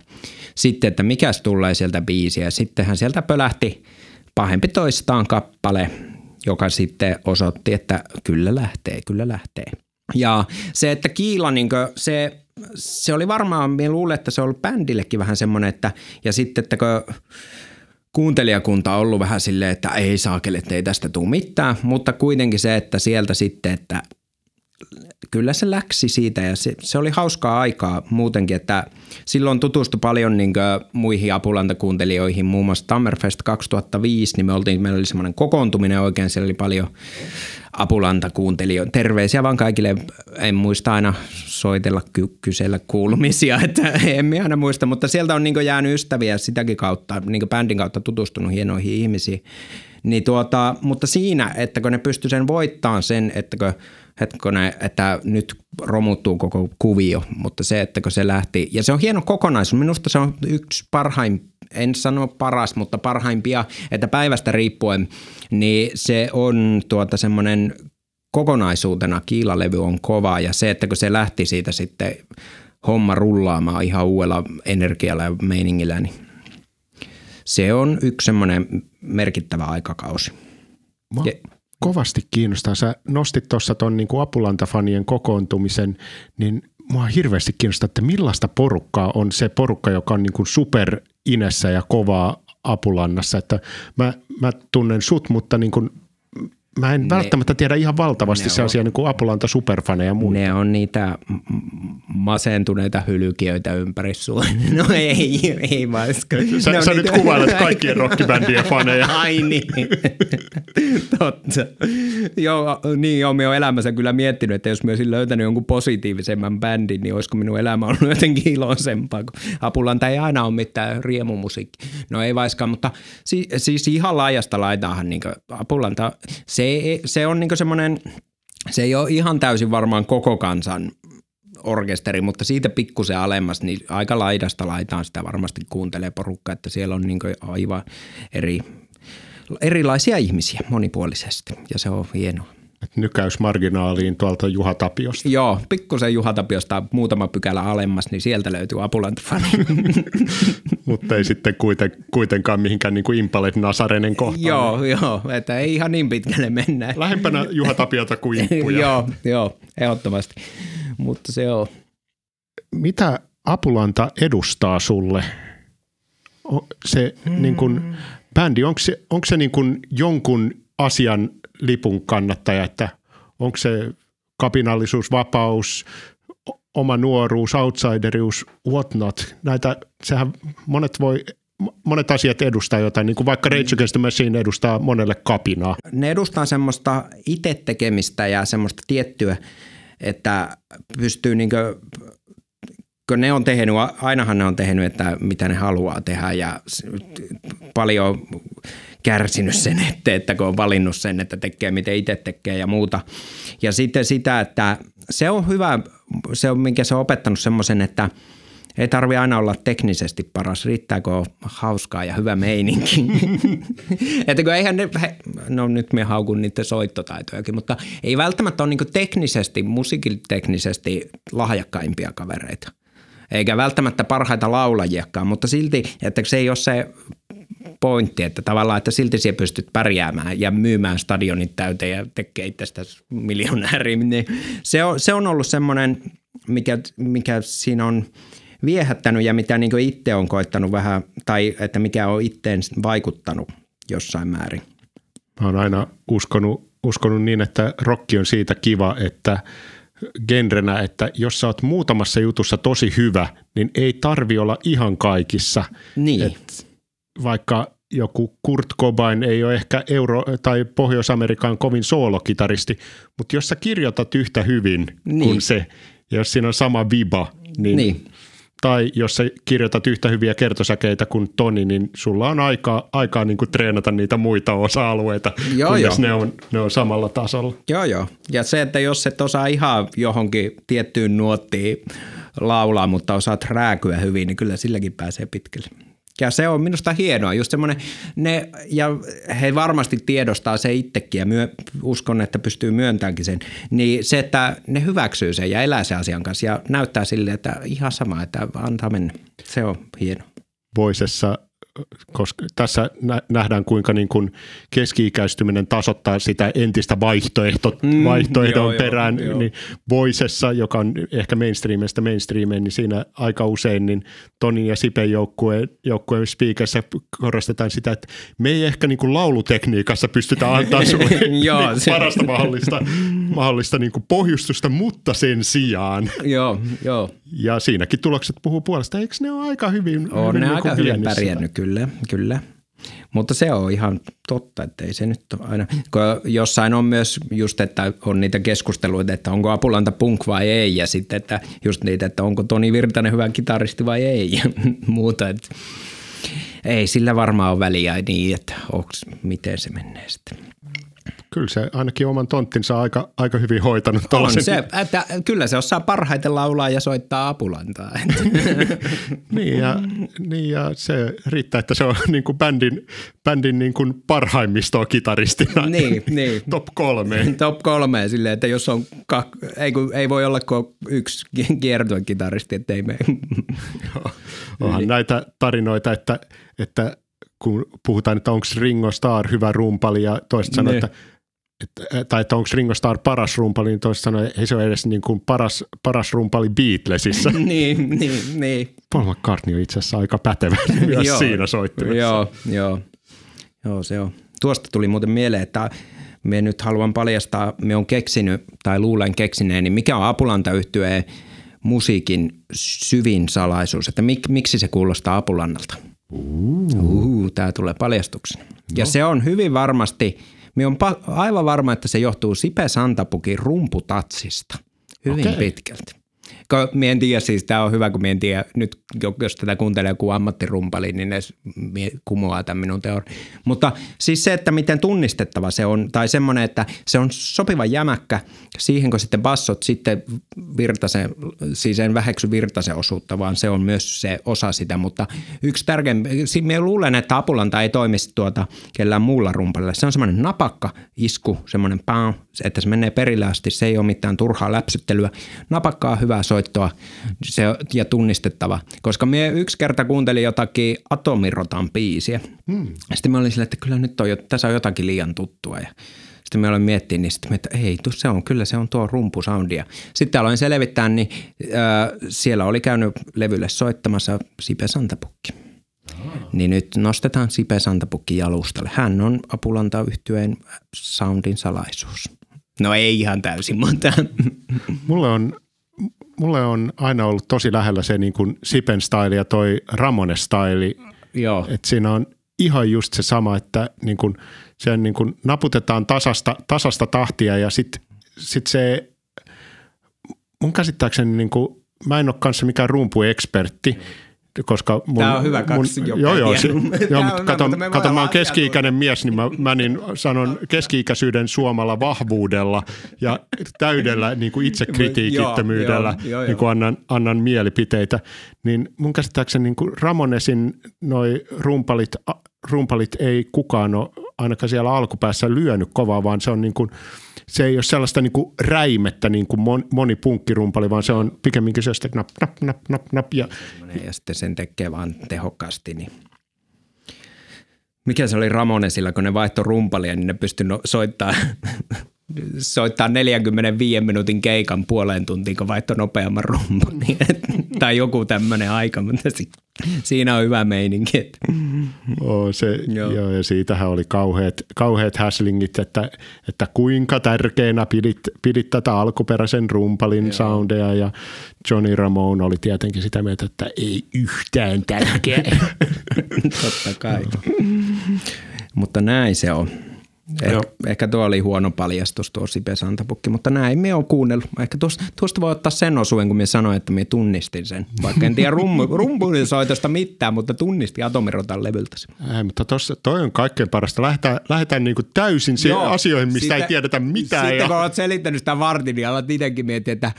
sitten, että mikäs tulee sieltä biisiä. Ja sittenhän sieltä pölähti pahempi toistaan kappale, joka sitten osoitti, että kyllä lähtee, kyllä lähtee. Ja se, että Kiila, niin se se oli varmaan, minä luulen, että se on ollut bändillekin vähän semmoinen, että ja sitten, että kun kuuntelijakunta on ollut vähän silleen, että ei saakeli, että ei tästä tule mitään, mutta kuitenkin se, että sieltä sitten, että kyllä se läksi siitä ja se, se oli hauskaa aikaa muutenkin, että silloin tutustui paljon niin muihin apulantakuuntelijoihin, muun muassa Tammerfest 2005, niin me oltiin, meillä oli semmoinen kokoontuminen oikein, siellä oli paljon apulantakuuntelijoita. Terveisiä vaan kaikille, en muista aina soitella, ky- kysellä kuulumisia, *laughs* että en aina muista, mutta sieltä on niin jäänyt ystäviä sitäkin kautta, niin bändin kautta tutustunut hienoihin ihmisiin. Niin tuota, mutta siinä, että kun ne pysty sen voittamaan sen, että kun hetkone, että nyt romuttuu koko kuvio, mutta se, että kun se lähti, ja se on hieno kokonaisuus, minusta se on yksi parhain, en sano paras, mutta parhaimpia, että päivästä riippuen, niin se on tuota semmoinen kokonaisuutena kiilalevy on kova ja se, että kun se lähti siitä sitten homma rullaamaan ihan uudella energialla ja meiningillä, niin se on yksi semmoinen merkittävä aikakausi. Mä, ja, kovasti kiinnostaa. Sä nostit tuossa tuon niin Apulantafanien kokoontumisen, niin mua hirveästi kiinnostaa, että millaista porukkaa on se porukka, joka on niin kuin super inessä ja kovaa Apulannassa. Että mä, mä tunnen sut, mutta niin kuin Mä en ne, välttämättä tiedä ihan valtavasti sellaisia niin Apulanta superfaneja muuta. Ne on niitä masentuneita hylkiöitä ympäri Suomen. *laughs* No ei, ei vaiska. Sä, sä nyt kuvailet kaikkien rockibändien faneja. *laughs* Ai niin. *laughs* Totta. Joo, niin joo, me on elämässä kyllä miettinyt, että jos mä olisin löytänyt jonkun positiivisemman bändin, niin olisiko minun elämä ollut jotenkin iloisempaa, kun Apulanta ei aina ole mitään riemumusiikki. No ei vaiskaan, mutta siis, siis ihan laajasta laitaahan niin Apulanta, se se on niin semmoinen, se ei ole ihan täysin varmaan koko kansan orkesteri, mutta siitä pikkusen alemmas, niin aika laidasta laitaan sitä varmasti kuuntelee porukka, että siellä on niin aivan eri, erilaisia ihmisiä monipuolisesti ja se on hienoa nykäys marginaaliin tuolta Juha Tapiosta. Joo, pikkusen Juha Tapiosta muutama pykälä alemmas, niin sieltä löytyy apulantafani. *laughs* Mutta ei sitten kuiten, kuitenkaan mihinkään niin kuin Impalet Nasarenen kohtaan. joo, joo, että ei ihan niin pitkälle mennä. Lähempänä Juha Tapiota kuin imppuja. *laughs* joo, joo, ehdottomasti. Mutta se on. Mitä Apulanta edustaa sulle? Se mm. niin kuin, bändi, onko se, onko se niin kuin jonkun asian lipun kannattaja, että onko se kapinallisuus, vapaus, oma nuoruus, outsiderius, whatnot. Näitä, sehän monet voi monet asiat edustaa jotain, niin kuin vaikka Rage Against the Machine edustaa monelle kapinaa. Ne edustaa semmoista itse tekemistä ja semmoista tiettyä, että pystyy niin kuin, kun ne on tehnyt, ainahan ne on tehnyt, että mitä ne haluaa tehdä ja paljon kärsinyt sen eteen, että kun on valinnut sen, että tekee miten itse tekee ja muuta. Ja sitten sitä, että se on hyvä, se on minkä se on opettanut semmoisen, että ei tarvi aina olla teknisesti paras, riittääkö hauskaa ja hyvä meininki. *laughs* että kun eihän ne, no nyt me haukun niiden soittotaitojakin, mutta ei välttämättä ole niin teknisesti, musiikilteknisesti lahjakkaimpia kavereita. Eikä välttämättä parhaita laulajiakaan, mutta silti, että se ei ole se pointti, että tavallaan, että silti siellä pystyt pärjäämään ja myymään stadionit täyteen ja tekee itsestä miljonääri, niin se on, se on ollut semmoinen, mikä, mikä siinä on viehättänyt ja mitä niin itse on koittanut vähän, tai että mikä on itteen vaikuttanut jossain määrin. Mä oon aina uskonut, uskonut niin, että rokki on siitä kiva, että genrenä, että jos sä oot muutamassa jutussa tosi hyvä, niin ei tarvi olla ihan kaikissa. Niin. Et vaikka joku Kurt Cobain ei ole ehkä Euro- tai Pohjois-Amerikan kovin soolokitaristi, mutta jos sä kirjoitat yhtä hyvin niin. kuin se, jos siinä on sama viba, niin, niin. tai jos sä kirjoitat yhtä hyviä kertosäkeitä kuin Toni, niin sulla on aikaa, aikaa niin kuin treenata niitä muita osa-alueita, joo, kunnes joo. Ne, on, ne on samalla tasolla. Joo, joo. Ja se, että jos et osaa ihan johonkin tiettyyn nuottiin laulaa, mutta osaat rääkyä hyvin, niin kyllä silläkin pääsee pitkälle. Ja se on minusta hienoa, just semmoinen, ne, ja he varmasti tiedostaa se itsekin ja myö, uskon, että pystyy myöntäänkin sen, niin se, että ne hyväksyy sen ja elää sen asian kanssa ja näyttää sille, että ihan sama, että antaa mennä. Se on hieno. Voisessa koska tässä nähdään kuinka niin kuin keski-ikäistyminen tasoittaa sitä entistä vaihtoehto, mm, vaihtoehdon joo, perään, joo, niin Voisessa, joka on ehkä mainstreamista mainstreameen, niin siinä aika usein niin Tonin ja Sipen joukkueen, joukkueen speakerissa korostetaan sitä, että me ei ehkä niin kuin laulutekniikassa pystytä antaa *laughs* sinulle niin parasta mahdollista, mahdollista niin kuin pohjustusta, mutta sen sijaan. joo, joo. Ja siinäkin tulokset puhuu puolesta. Eikö ne ole aika hyvin? On hyvin ne niin aika hyvin pärjännyt, kyllä, kyllä. Mutta se on ihan totta, että ei se nyt ole aina. Kun jossain on myös just, että on niitä keskusteluita, että onko Apulanta punk vai ei, ja sitten, että just niitä, että onko Toni Virtanen hyvä kitaristi vai ei, ja *laughs* muuta. Että ei sillä varmaan ole väliä niin, että onks, miten se menee sitten kyllä se ainakin oman tonttinsa aika, aika hyvin hoitanut. On se, että kyllä se osaa parhaiten laulaa ja soittaa apulantaa. *laughs* niin, ja, niin ja se riittää, että se on niin kuin bändin, bändin niin kuin parhaimmistoa kitaristina. niin, *laughs* niin. Top kolme. *laughs* Top kolme silleen, että jos on, kak- ei, kun, ei voi olla kuin yksi kiertuen kitaristi, ettei me. Onhan niin. näitä tarinoita, että, että kun puhutaan, että onko Ringo Starr hyvä rumpali ja toiset sanoo, että että, tai että onko Ringo Starr paras rumpali, niin toiset sanoo, että ei se ole edes niin kuin paras, paras rumpali Beatlesissa. *laughs* niin, niin, niin. Paul McCartney on itse asiassa aika pätevä *laughs* myös joo, siinä soittimessa. Joo, joo. Joo, se on. Tuosta tuli muuten mieleen, että me nyt haluan paljastaa, me on keksinyt tai luulen keksineen, niin mikä on apulanta musiikin syvin salaisuus, että mik, miksi se kuulostaa Apulannalta? Uh, tämä tulee paljastuksena. No. Ja se on hyvin varmasti, me on aivan varma, että se johtuu Sipe Santapukin rumputatsista hyvin okay. pitkälti. Mie en tiedä, siis tämä on hyvä, kun mie en tiedä, nyt jos tätä kuuntelee joku ammattirumpali, niin ne kumoaa tämän minun teori. Mutta siis se, että miten tunnistettava se on, tai semmoinen, että se on sopiva jämäkkä, siihen kun sitten bassot sitten virtasen, siis en väheksy virtasen osuutta, vaan se on myös se osa sitä, mutta yksi tärkein, minä luulen, että apulanta ei toimisi tuota kellään muulla rumpalilla. Se on semmoinen napakka isku, semmoinen pää, että se menee perille asti, se ei ole mitään turhaa läpsyttelyä. Napakkaa hyvää soittoa se, ja tunnistettava. Koska me yksi kerta kuuntelin jotakin Atomirotan biisiä. Hmm. Sitten mä olin silleen, että kyllä nyt on, tässä on jotakin liian tuttua. Ja sitten me aloin miettiä, niin sitten että ei, se on, kyllä se on tuo rumpusoundi. Ja sitten aloin selvittää, niin äh, siellä oli käynyt levylle soittamassa Sipe Santapukki. Niin nyt nostetaan Sipe Santapukki jalustalle. Hän on Apulanta yhtyeen soundin salaisuus. No ei ihan täysin, mutta... Mulle on mulle on aina ollut tosi lähellä se niin kuin Sipen style ja toi Ramone style. Joo. Että siinä on ihan just se sama, että niin kuin, sen niin kuin naputetaan tasasta, tasasta tahtia ja sitten sit se, mun käsittääkseni niin kuin, mä en ole kanssa mikään rumpuekspertti, mm koska mun, Tämä on hyvä kaksi mun, Joo, joo, se, *laughs* joo mutta kato, kato mä oon keski-ikäinen mies, niin mä, mä niin sanon keski-ikäisyyden suomalla vahvuudella ja täydellä niin kuin itsekritiikittömyydellä. Niin kuin annan, annan mielipiteitä. Niin mun käsittääkseni niin kuin Ramonesin noi rumpalit, rumpalit ei kukaan ole ainakaan siellä alkupäässä lyönyt kovaa, vaan se on niin kuin – se ei ole sellaista niin kuin räimettä niin kuin moni punkkirumpali, vaan se on pikemminkin se nap, nap, nap, nap, nap. Ja, ja sitten sen tekee vaan tehokkaasti. Niin. Mikä se oli Ramonesilla, kun ne vaihtoi rumpalia, niin ne pystyi no, soittaa soittaa 45 minuutin keikan puoleen tuntiin, kun vaihto nopeamman rumpun. *laughs* tai joku tämmöinen aika, mutta siinä on hyvä meininki. Oh, se, joo. Joo, ja siitähän oli kauheat, kauheat häslingit, että, että kuinka tärkeänä pidit, pidit tätä alkuperäisen rumpalin joo. soundeja ja Johnny Ramone oli tietenkin sitä mieltä, että ei yhtään tärkeä. *laughs* Totta kai. Mutta näin se on. Eh, ehkä tuo oli huono paljastus tuo Sipe Santapukki, mutta näin me on kuunnellut. Ehkä tuosta, tuosta voi ottaa sen osuuden, kun me sanoin, että me tunnistin sen. Vaikka en tiedä rum, *laughs* soitosta mitään, mutta tunnistin Atomirotan levyltä Ei, mutta tossa, toi on kaikkein parasta. Lähdetään, lähdetään niin kuin täysin Joo, asioihin, mistä sitä, ei tiedetä mitään. Sitten ja... kun olet selittänyt sitä vartin, niin alat itsekin miettiä, että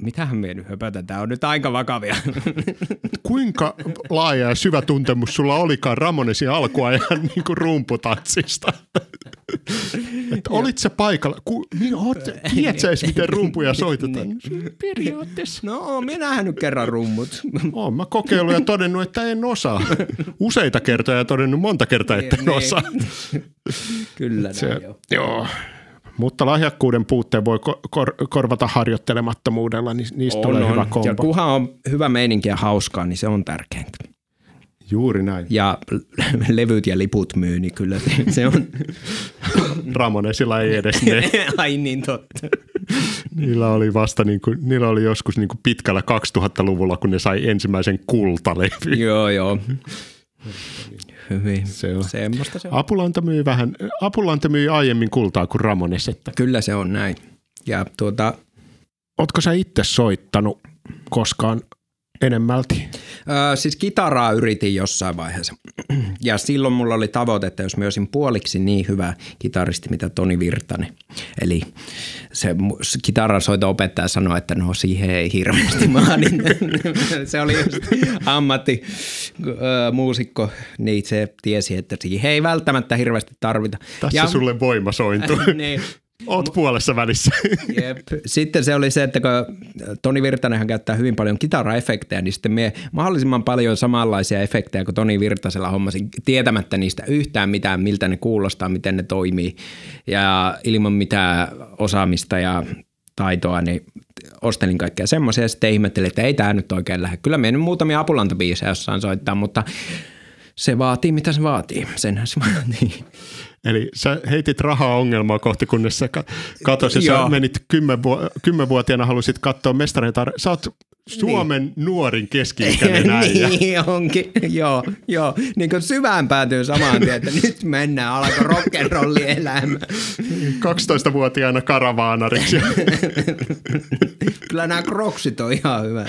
mitähän me nyt höpötän, tämä on nyt aika vakavia. *laughs* Kuinka laaja ja syvä tuntemus sulla olikaan Ramonesin alkuajan *laughs* niin kuin rumputanssista? *laughs* Että olit se paikalla? Ku, niin, oot, tiedätkö edes, miten rumpuja soitetaan? Periaatteessa. No, minä nähnyt kerran rummut. Oon mä kokeillut ja todennut, että en osaa. Useita kertoja ja todennut monta kertaa, että en Niin. osaa. Kyllä näin Se, joo. joo. Mutta lahjakkuuden puutteen voi ko- kor- korvata harjoittelemattomuudella, niin niistä tulee hyvä Ja kombo. kunhan on hyvä meininki ja hauskaa, niin se on tärkeintä. Juuri näin. Ja *laughs* levyt ja liput myy, niin kyllä se, se on. *laughs* Ramonesilla ei edes ne. *laughs* Ai niin totta. Niillä oli vasta niin kuin, niillä oli joskus niin kuin pitkällä 2000-luvulla, kun ne sai ensimmäisen kultalevy. joo, joo. Hyvin. Se on. Semmoista se on. Apulanta myi vähän, Apulanta myi aiemmin kultaa kuin Ramones, että Kyllä se on näin. Ja tuota, Ootko sä itse soittanut koskaan enemmälti? Öö, siis kitaraa yritin jossain vaiheessa. *clears throat* Ja silloin mulla oli tavoite, että jos mä olisin puoliksi niin hyvä kitaristi, mitä Toni Virtanen. Eli se mu- s- kitaran soito-opettaja sanoi, että no siihen ei hirveästi *laughs* maadin. se oli just ammatti öö, muusikko, niin se tiesi, että siihen ei välttämättä hirveästi tarvita. Tässä ja, sulle voima sointuu. *laughs* niin, Oot puolessa välissä. *laughs* Jep. Sitten se oli se, että kun Toni Virtanenhan käyttää hyvin paljon kitaraefektejä, niin sitten me mahdollisimman paljon samanlaisia efektejä kuin Toni Virtasella hommasin, tietämättä niistä yhtään mitään, miltä ne kuulostaa, miten ne toimii. Ja ilman mitään osaamista ja taitoa, niin ostelin kaikkea semmoisia ja sitten ihmettelin, että ei tämä nyt oikein lähde. Kyllä me nyt muutamia apulantabiisejä jossain soittaa, mutta se vaatii mitä se vaatii. Senhän se *laughs* vaatii. Eli sä heitit rahaa ongelmaa kohti, kunnes sä ka- katos ja sä Joo. menit kymmenvu- kymmenvuotiaana halusit katsoa mestareita. Sä oot Suomen niin. nuorin keski-ikäinen *laughs* äijä. niin onkin, joo, joo. Niin kuin syvään päätyy samaan tien, että nyt mennään, alkoi rock'n'rolli elämä. 12-vuotiaana karavaanariksi. *laughs* Kyllä nämä kroksit on ihan hyvä.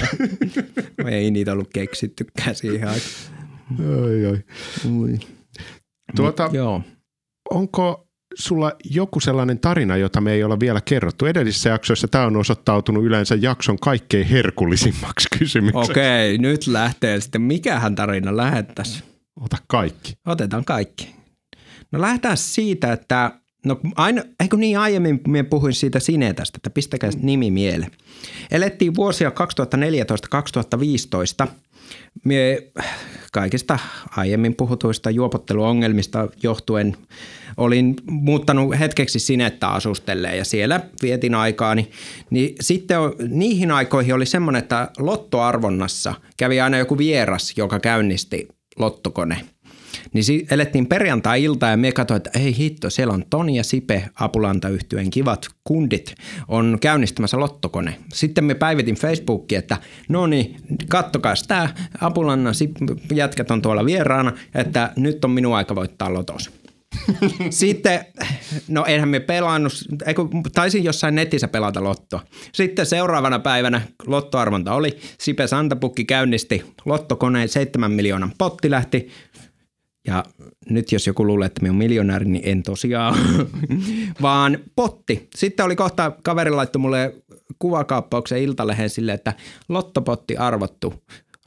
Ei niitä ollut keksittykään siihen aikaan. oi, oi. Tuota, Joo. Onko sulla joku sellainen tarina, jota me ei olla vielä kerrottu? Edellisissä jaksoissa tämä on osoittautunut yleensä jakson kaikkein herkullisimmaksi *laughs* kysymykseksi. Okei, nyt lähtee sitten. Mikähän tarina lähettäisiin? Ota kaikki. Otetaan kaikki. No lähdetään siitä, että No aina, eikö niin aiemmin minä puhuin siitä Sinetästä, että pistäkää nimi mieleen. Elettiin vuosia 2014-2015. Mie kaikista aiemmin puhutuista juopotteluongelmista johtuen olin muuttanut hetkeksi Sinettä asustelleen ja siellä vietin aikaani. Niin sitten niihin aikoihin oli semmoinen, että lottoarvonnassa kävi aina joku vieras, joka käynnisti lottokone – niin si- elettiin perjantai-ilta ja me katsoin, että ei hitto, siellä on Toni ja Sipe Apulanta-yhtyeen kivat kundit on käynnistämässä lottokone. Sitten me päivitin Facebookiin, että no niin, kattokaa tämä Apulannan Sip- jätkät on tuolla vieraana, että nyt on minun aika voittaa lotos. *laughs* Sitten, no enhän me pelannut, eikö, taisin jossain netissä pelata lottoa. Sitten seuraavana päivänä lottoarvonta oli, Sipe Santapukki käynnisti lottokoneen, 7 miljoonan potti lähti, ja nyt jos joku luulee, että minä olen miljonääri, niin en tosiaan *laughs* vaan potti. Sitten oli kohta, kaveri laittoi mulle kuvakaappauksen iltalehen sille, että lottopotti arvottu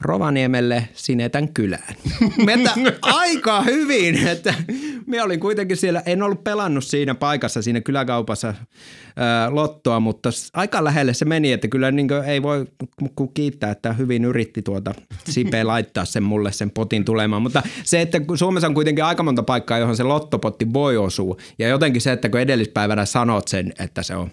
Rovaniemelle Sinetän kylään. *laughs* Meitä aika hyvin, että minä olin kuitenkin siellä, en ollut pelannut siinä paikassa, siinä kyläkaupassa ää, lottoa, mutta aika lähelle se meni, että kyllä niin ei voi kiittää, että hyvin yritti tuota Sipe laittaa sen mulle sen potin tulemaan, mutta se, että Suomessa on kuitenkin aika monta paikkaa, johon se lottopotti voi osua, ja jotenkin se, että kun edellispäivänä sanot sen, että se on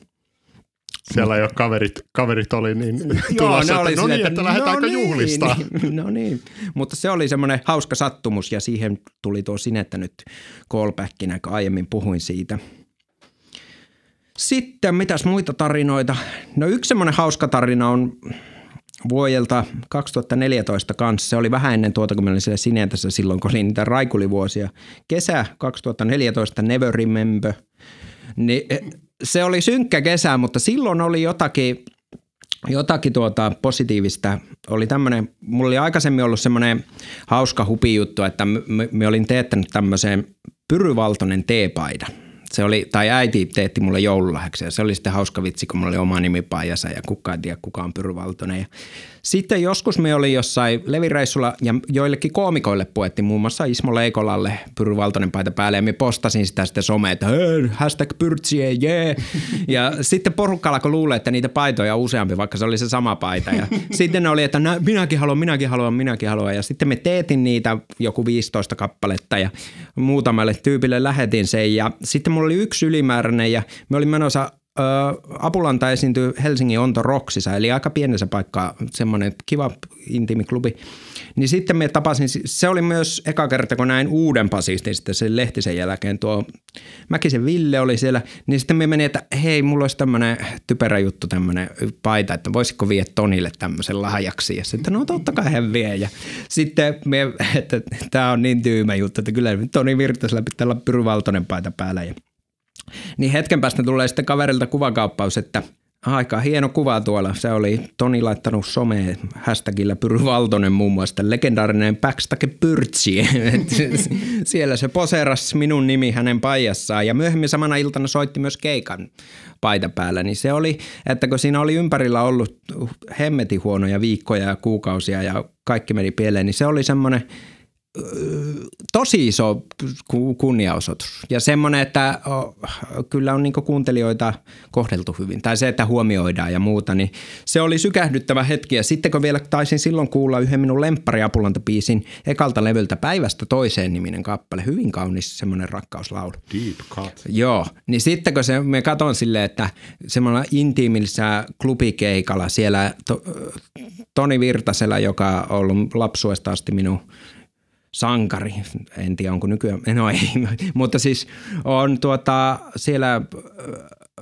Siellä jo kaverit, kaverit oli niin tulossa, että no niin, että lähdetäänkö no juhlistaa. Niin, no niin, mutta se oli semmoinen hauska sattumus ja siihen tuli tuo Sinettä nyt callbackinä, kun aiemmin puhuin siitä. Sitten mitäs muita tarinoita? No yksi semmoinen hauska tarina on vuodelta 2014 kanssa. Se oli vähän ennen tuota, kun olin siellä Sinetässä silloin, kun oli niitä raikulivuosia. Kesä 2014, Never Remember. Niin, se oli synkkä kesä, mutta silloin oli jotakin, jotakin tuota positiivista. Oli tämmöinen, mulla oli aikaisemmin ollut semmoinen hauska hupijuttu, että me olin teettänyt tämmöiseen pyryvaltoinen teepaidan. Se oli, tai äiti teetti mulle joululahjaksi ja se oli sitten hauska vitsi, kun mulla oli oma nimi paijassa ja kukaan ei tiedä, kuka on Pyry Valtonen. Ja sitten joskus me oli jossain levireissulla ja joillekin koomikoille puettiin muun muassa Ismo Leikolalle Pyry Valtonen paita päälle ja me postasin sitä sitten someen, että hashtag pyrtsie, yeah. Ja sitten porukka alkoi luulee, että niitä paitoja on useampi, vaikka se oli se sama paita. Ja sitten ne oli, että minäkin haluan, minäkin haluan, minäkin haluan. Ja sitten me teetin niitä joku 15 kappaletta ja muutamalle tyypille lähetin sen. Ja sitten mulla oli yksi ylimääräinen ja me olin menossa Ö, Apulanta esiintyy Helsingin Onto Roksissa, eli aika pienessä paikkaa, semmoinen kiva intiimiklubi. Niin sitten me tapasin, se oli myös eka kerta, kun näin uuden pasistin sitten sen Lehtisen jälkeen, tuo Mäkisen Ville oli siellä, niin sitten me meni, että hei, mulla olisi tämmöinen typerä juttu, tämmöinen paita, että voisiko vie Tonille tämmöisen lahjaksi. Ja sitten, no totta kai hän vie. Ja sitten me, että tämä on niin tyymä juttu, että kyllä Toni Virtasella pitää olla Pyry Valtonen paita päällä. Ja niin hetken päästä tulee sitten kaverilta kuvakauppaus, että aika hieno kuva tuolla. Se oli Toni laittanut someen hashtagillä Pyry Valtonen muun muassa, legendaarinen Backstake Pyrtsi. *laughs* Siellä se poseras minun nimi hänen paijassaan ja myöhemmin samana iltana soitti myös keikan paita päällä. Niin se oli, että kun siinä oli ympärillä ollut hemmetin huonoja viikkoja ja kuukausia ja kaikki meni pieleen, niin se oli semmoinen – tosi iso kunniaosoitus. Ja semmoinen, että kyllä on niin kuuntelijoita kohdeltu hyvin. Tai se, että huomioidaan ja muuta, niin se oli sykähdyttävä hetki. Ja sitten kun vielä taisin silloin kuulla yhden minun lemppariapulantapiisin ekalta levyltä päivästä toiseen niminen kappale, hyvin kaunis semmoinen rakkauslaulu. Deep cut. Joo, niin sitten kun se, me katon silleen, että semmoinen intiimissä klubikeikalla siellä to, Toni Virtasella, joka on ollut lapsuesta asti minun sankari, en tiedä onko nykyään, *laughs* no ei, mutta siis on tuota, siellä äh,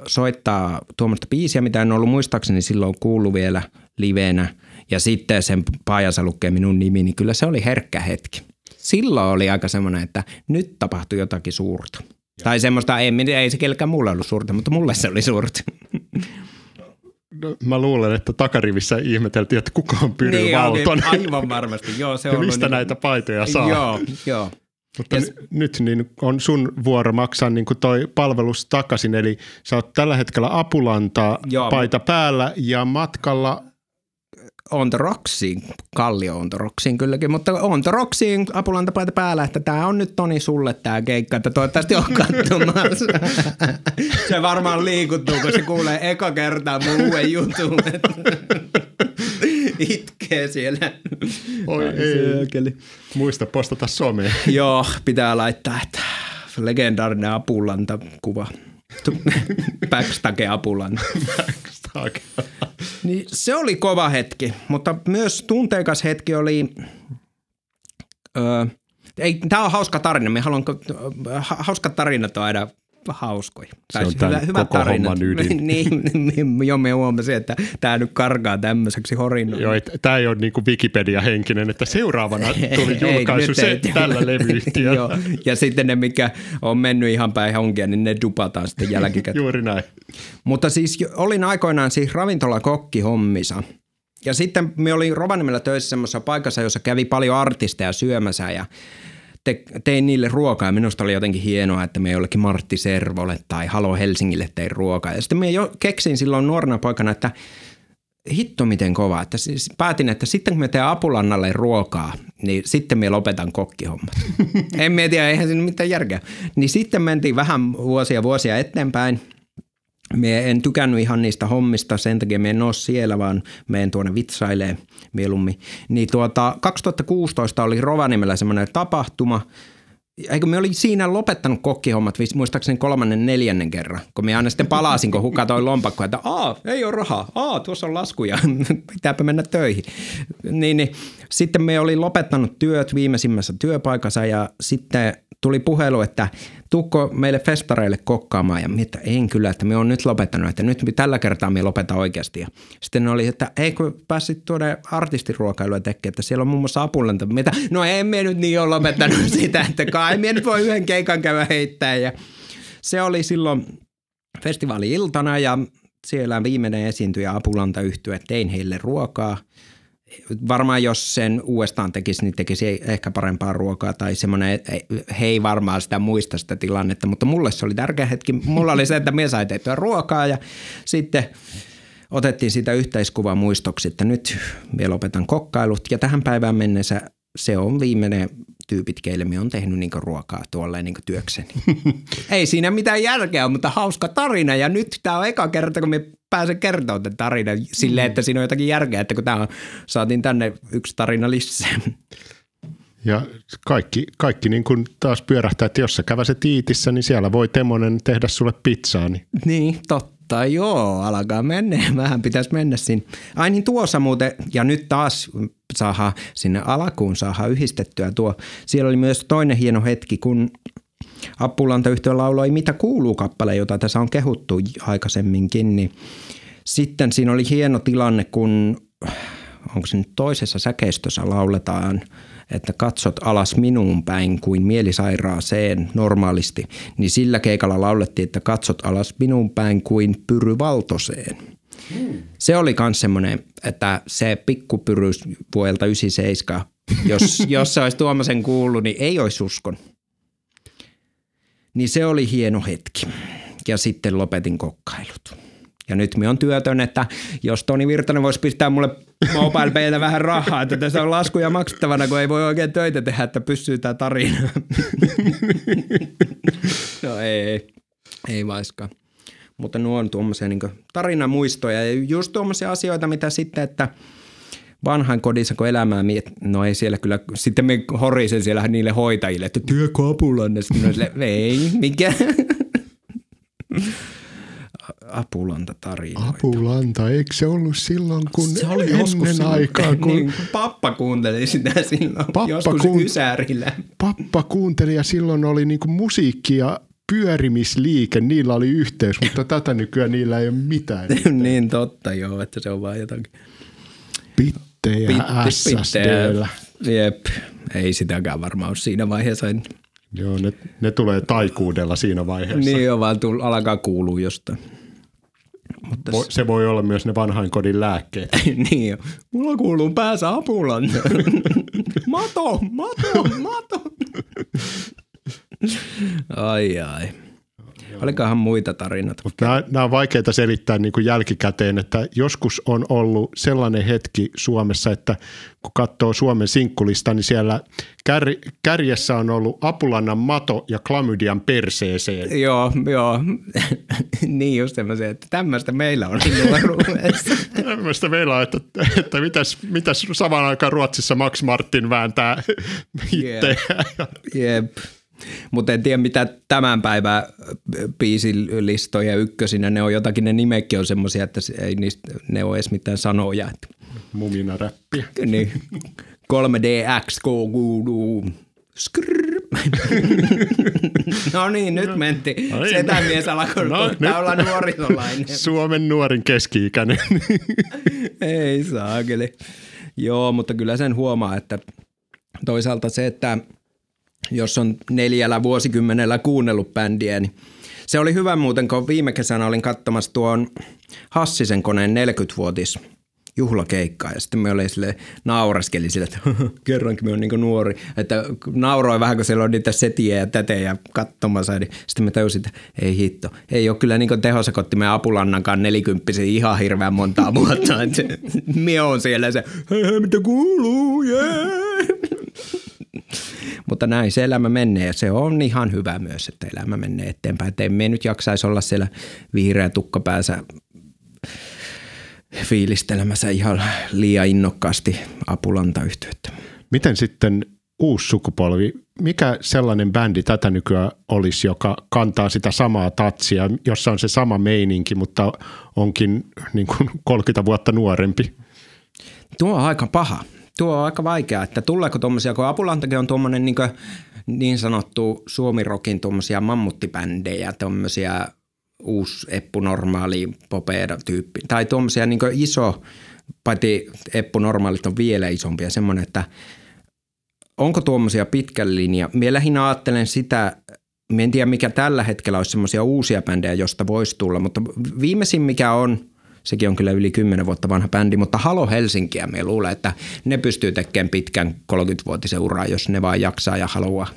soittaa tuommoista biisiä, mitä en ollut muistaakseni silloin kuullut vielä livenä ja sitten sen paajassa lukee minun nimi, niin kyllä se oli herkkä hetki. Silloin oli aika semmoinen, että nyt tapahtui jotakin suurta. Ja. Tai semmoista, ei, ei se kellekään mulle ollut suurta, mutta mulle se oli suurta. *laughs* No, mä luulen, että takarivissä ihmeteltiin, että kuka on Pyry niin, Valtonen. Aivan varmasti, joo. Se on mistä niin... näitä paitoja saa. Joo, joo. Mutta ja... n- nyt niin on sun vuoro maksaa niin kuin toi palvelus takaisin, eli sä oot tällä hetkellä Apulanta Joo, paita päällä ja matkalla on the rocksiin, Kallio on the rocksiin kylläkin, mutta on the rocksiin apulantapaita päällä, että tämä on nyt Toni sulle tämä keikka, että toivottavasti on katsomassa. *laughs* se varmaan liikuttuu, kun se kuulee eka kertaa mun uuden jutun. *laughs* Itkee siellä. Oi ei. Muista postata someen. Joo, pitää laittaa, että legendaarinen apulanta kuva. *laughs* Backstage apulanta. Backstage. Niin se oli kova hetki, mutta myös tunteikas hetki oli... Öö, ei, tämä on hauska tarina. Me haluan, hauska tarinat on aina hauskoja. Se on hyvä, hyvä koko tarina. homman *laughs* ydin. niin, niin, jo me huomasin, että tämä nyt karkaa tämmöiseksi horinnoksi. Joo, tämä ei ole niin kuin Wikipedia-henkinen, että seuraavana *laughs* tuli julkaisu se ei, tällä *laughs* levyyhtiöllä. Joo, ja sitten ne, mikä on mennyt ihan päin honkia, niin ne dupataan sitten jälkikäteen. Juuri näin. Mutta siis olin aikoinaan siis ravintolakokki hommissa. Ja sitten me olin Rovaniemellä töissä semmoisessa paikassa, jossa kävi paljon artisteja syömässä ja te, tein niille ruokaa ja minusta oli jotenkin hienoa, että me jollekin Martti Servolle tai Halo Helsingille tein ruokaa. Ja sitten me jo keksin silloin nuorena poikana, että hitto miten kova. Että siis päätin, että sitten kun me teen Apulannalle ruokaa, niin sitten me lopetan kokkihommat. *laughs* en mietiä, eihän siinä mitään järkeä. Niin sitten mentiin vähän vuosia vuosia eteenpäin – Mie en tykännyt ihan niistä hommista, sen takia me en ole siellä, vaan meen tuonne vitsailee mieluummin. Niin tuota, 2016 oli Rovaniemellä semmoinen tapahtuma, Eikö me oli siinä lopettanut kokkihommat, muistaakseni kolmannen neljännen kerran, kun me aina sitten palasin, kun hukatoin lompakkoa, että aa, ei ole rahaa, aa, tuossa on laskuja, *laughs* pitääpä mennä töihin. Niin, niin, sitten me oli lopettanut työt viimeisimmässä työpaikassa ja sitten tuli puhelu, että tukko meille festareille kokkaamaan ja mitä en kyllä, että me on nyt lopettanut, että nyt tällä kertaa me lopeta oikeasti. Ja sitten oli, että ei kun pääsit tuonne artistiruokailua tekemään, että siellä on muun muassa apulenta. Mitä? No en me nyt niin ole lopettanut *laughs* sitä, että kai me nyt voi yhden keikan käydä heittää ja se oli silloin festivaali-iltana ja siellä viimeinen esiintyjä Apulanta yhtyä, tein heille ruokaa varmaan jos sen uudestaan tekisi, niin tekisi ehkä parempaa ruokaa tai semmoinen, he ei varmaan sitä muista sitä tilannetta, mutta mulle se oli tärkeä hetki. Mulla oli se, että me sai tehtyä ruokaa ja sitten otettiin sitä yhteiskuvaa muistoksi, että nyt vielä lopetan kokkailut ja tähän päivään mennessä se on viimeinen tyypit, keille me on tehnyt niin ruokaa tuolle niin työkseni. *laughs* Ei siinä mitään järkeä, mutta hauska tarina. Ja nyt tämä on eka kerta, kun me pääsen kertomaan tämän tarinan silleen, että siinä on jotakin järkeä, että kun tämä saatiin tänne yksi tarina lisää. *laughs* Ja kaikki, kaikki niin kuin taas pyörähtää, että jos sä käväset Iitissä, niin siellä voi Temonen tehdä sulle pizzaa. Niin, niin totta, joo, alkaa mennä. *laughs* Vähän pitäisi mennä sinne. Ai niin tuossa muuten, ja nyt taas saadaan sinne alakuun saadaan yhdistettyä tuo. Siellä oli myös toinen hieno hetki, kun Appulanta lauloi Mitä kuuluu kappale, jota tässä on kehuttu aikaisemminkin, niin sitten siinä oli hieno tilanne, kun onko se nyt toisessa säkeistössä lauletaan, että katsot alas minuun päin kuin mielisairaaseen normaalisti, niin sillä keikalla laulettiin, että katsot alas minuun päin kuin pyry valtoseen. Hmm. Se oli myös semmoinen, että se pikkupyry vuodelta 97, jos, *laughs* jos se olisi Tuomasen kuullut, niin ei olisi uskon. Niin se oli hieno hetki. Ja sitten lopetin kokkailut. Ja nyt me on työtön, että jos Toni Virtanen voisi pistää mulle mobile vähän rahaa, että tässä on laskuja maksettavana, kun ei voi oikein töitä tehdä, että pysyy tämä tarina. *laughs* no ei, ei, ei vaiskaan. Mutta nuo on tuommoisia niin tarinamuistoja ja just tuommoisia asioita, mitä sitten, että vanhan kodissa, kun elämää miet, no ei siellä kyllä, sitten me horisen siellä niille hoitajille, että työkö apulanne, sitten sille, ei, mikä, *laughs* Apulanta tarinoita. Apulanta, eikö se ollut silloin, kun se oli ennen joskus aikaa? Kun... Niin, pappa kuunteli sitä silloin, pappa joskus kuun... Ysärillä. Pappa kuunteli ja silloin oli niinku musiikki ja pyörimisliike, niillä oli yhteys, mutta tätä nykyään niillä ei ole mitään. *laughs* niin totta joo, että se on vaan jotakin. Pittejä Pitti, SSDllä. Jep, ei sitäkään varmaan ole siinä vaiheessa. Joo, ne, ne tulee taikuudella siinä vaiheessa. Niin jo, vaan tull, alkaa kuulua jostain. Mutta se voi olla myös ne vanhainkodin lääkkeet. *laughs* niin jo. Mulla kuuluu päässä apulan. *laughs* mato, mato, mato. ai ai. Olikohan muita tarinoita? Nämä, nämä on vaikeita selittää niin kuin jälkikäteen, että joskus on ollut sellainen hetki Suomessa, että kun katsoo Suomen sinkkulista, niin siellä kär, kärjessä on ollut apulannan mato ja klamydian perseeseen. Joo, joo. *laughs* niin just semmoisia, että tämmöistä meillä on nuoruudessa. *laughs* tämmöistä meillä on, että, että mitäs, mitäs samaan aikaan Ruotsissa Max Martin vääntää hittejä. Jep. Jep. Mutta en tiedä, mitä tämän päivän biisilistoja ykkösinä, ne on jotakin, ne nimekin on semmoisia, että ei niistä, ne ole edes mitään sanoja. Mumina räppiä. Niin. 3DX, kuuluu. no niin, nyt menti. No niin. Setä mies alkoi no, olla nuorisolainen. Suomen nuorin keski-ikäinen. ei saakeli. Joo, mutta kyllä sen huomaa, että toisaalta se, että – jos on neljällä vuosikymmenellä kuunnellut bändiä, niin se oli hyvä muuten, kun viime kesänä olin katsomassa tuon Hassisen koneen 40-vuotis juhlakeikkaa. Ja sitten me oli sille naureskeli sille, että *laughs* kerrankin me on niin nuori, että nauroi vähän, kun siellä on niitä setiä ja tätejä katsomassa, niin sitten me tajusin, että ei hitto, ei ole kyllä niin tehosakottimen apulannankaan nelikymppisen ihan hirveän montaa vuotta, *laughs* että *laughs* mie on siellä se, hei, hei mitä kuuluu, yeah. *laughs* Mutta näin se elämä menee ja se on ihan hyvä myös, että elämä menee eteenpäin. Että emme nyt jaksaisi olla siellä vihreä tukkapäänsä fiilistelemässä ihan liian innokkaasti apulantayhteyttä. Miten sitten uusi sukupolvi, mikä sellainen bändi tätä nykyään olisi, joka kantaa sitä samaa tatsia, jossa on se sama meininki, mutta onkin niin kuin 30 vuotta nuorempi? Tuo on aika paha tuo on aika vaikea, että tuleeko tuommoisia, kun Apulantakin on tuommoinen niin, niin sanottu suomirokin tuommoisia mammuttibändejä, tuommoisia uusi Eppu Normaali Popeda tyyppi, tai tuommoisia niin iso, paitsi Eppu Normaalit on vielä isompia, semmoinen, että onko tuommoisia pitkän linja. Mie lähinnä ajattelen sitä, en tiedä mikä tällä hetkellä olisi semmoisia uusia bändejä, josta voisi tulla, mutta viimeisin mikä on Sekin on kyllä yli 10 vuotta vanha bändi, mutta Halo Helsinkiä me luulen, että ne pystyy tekemään pitkän 30-vuotisen uraa, jos ne vaan jaksaa ja haluaa.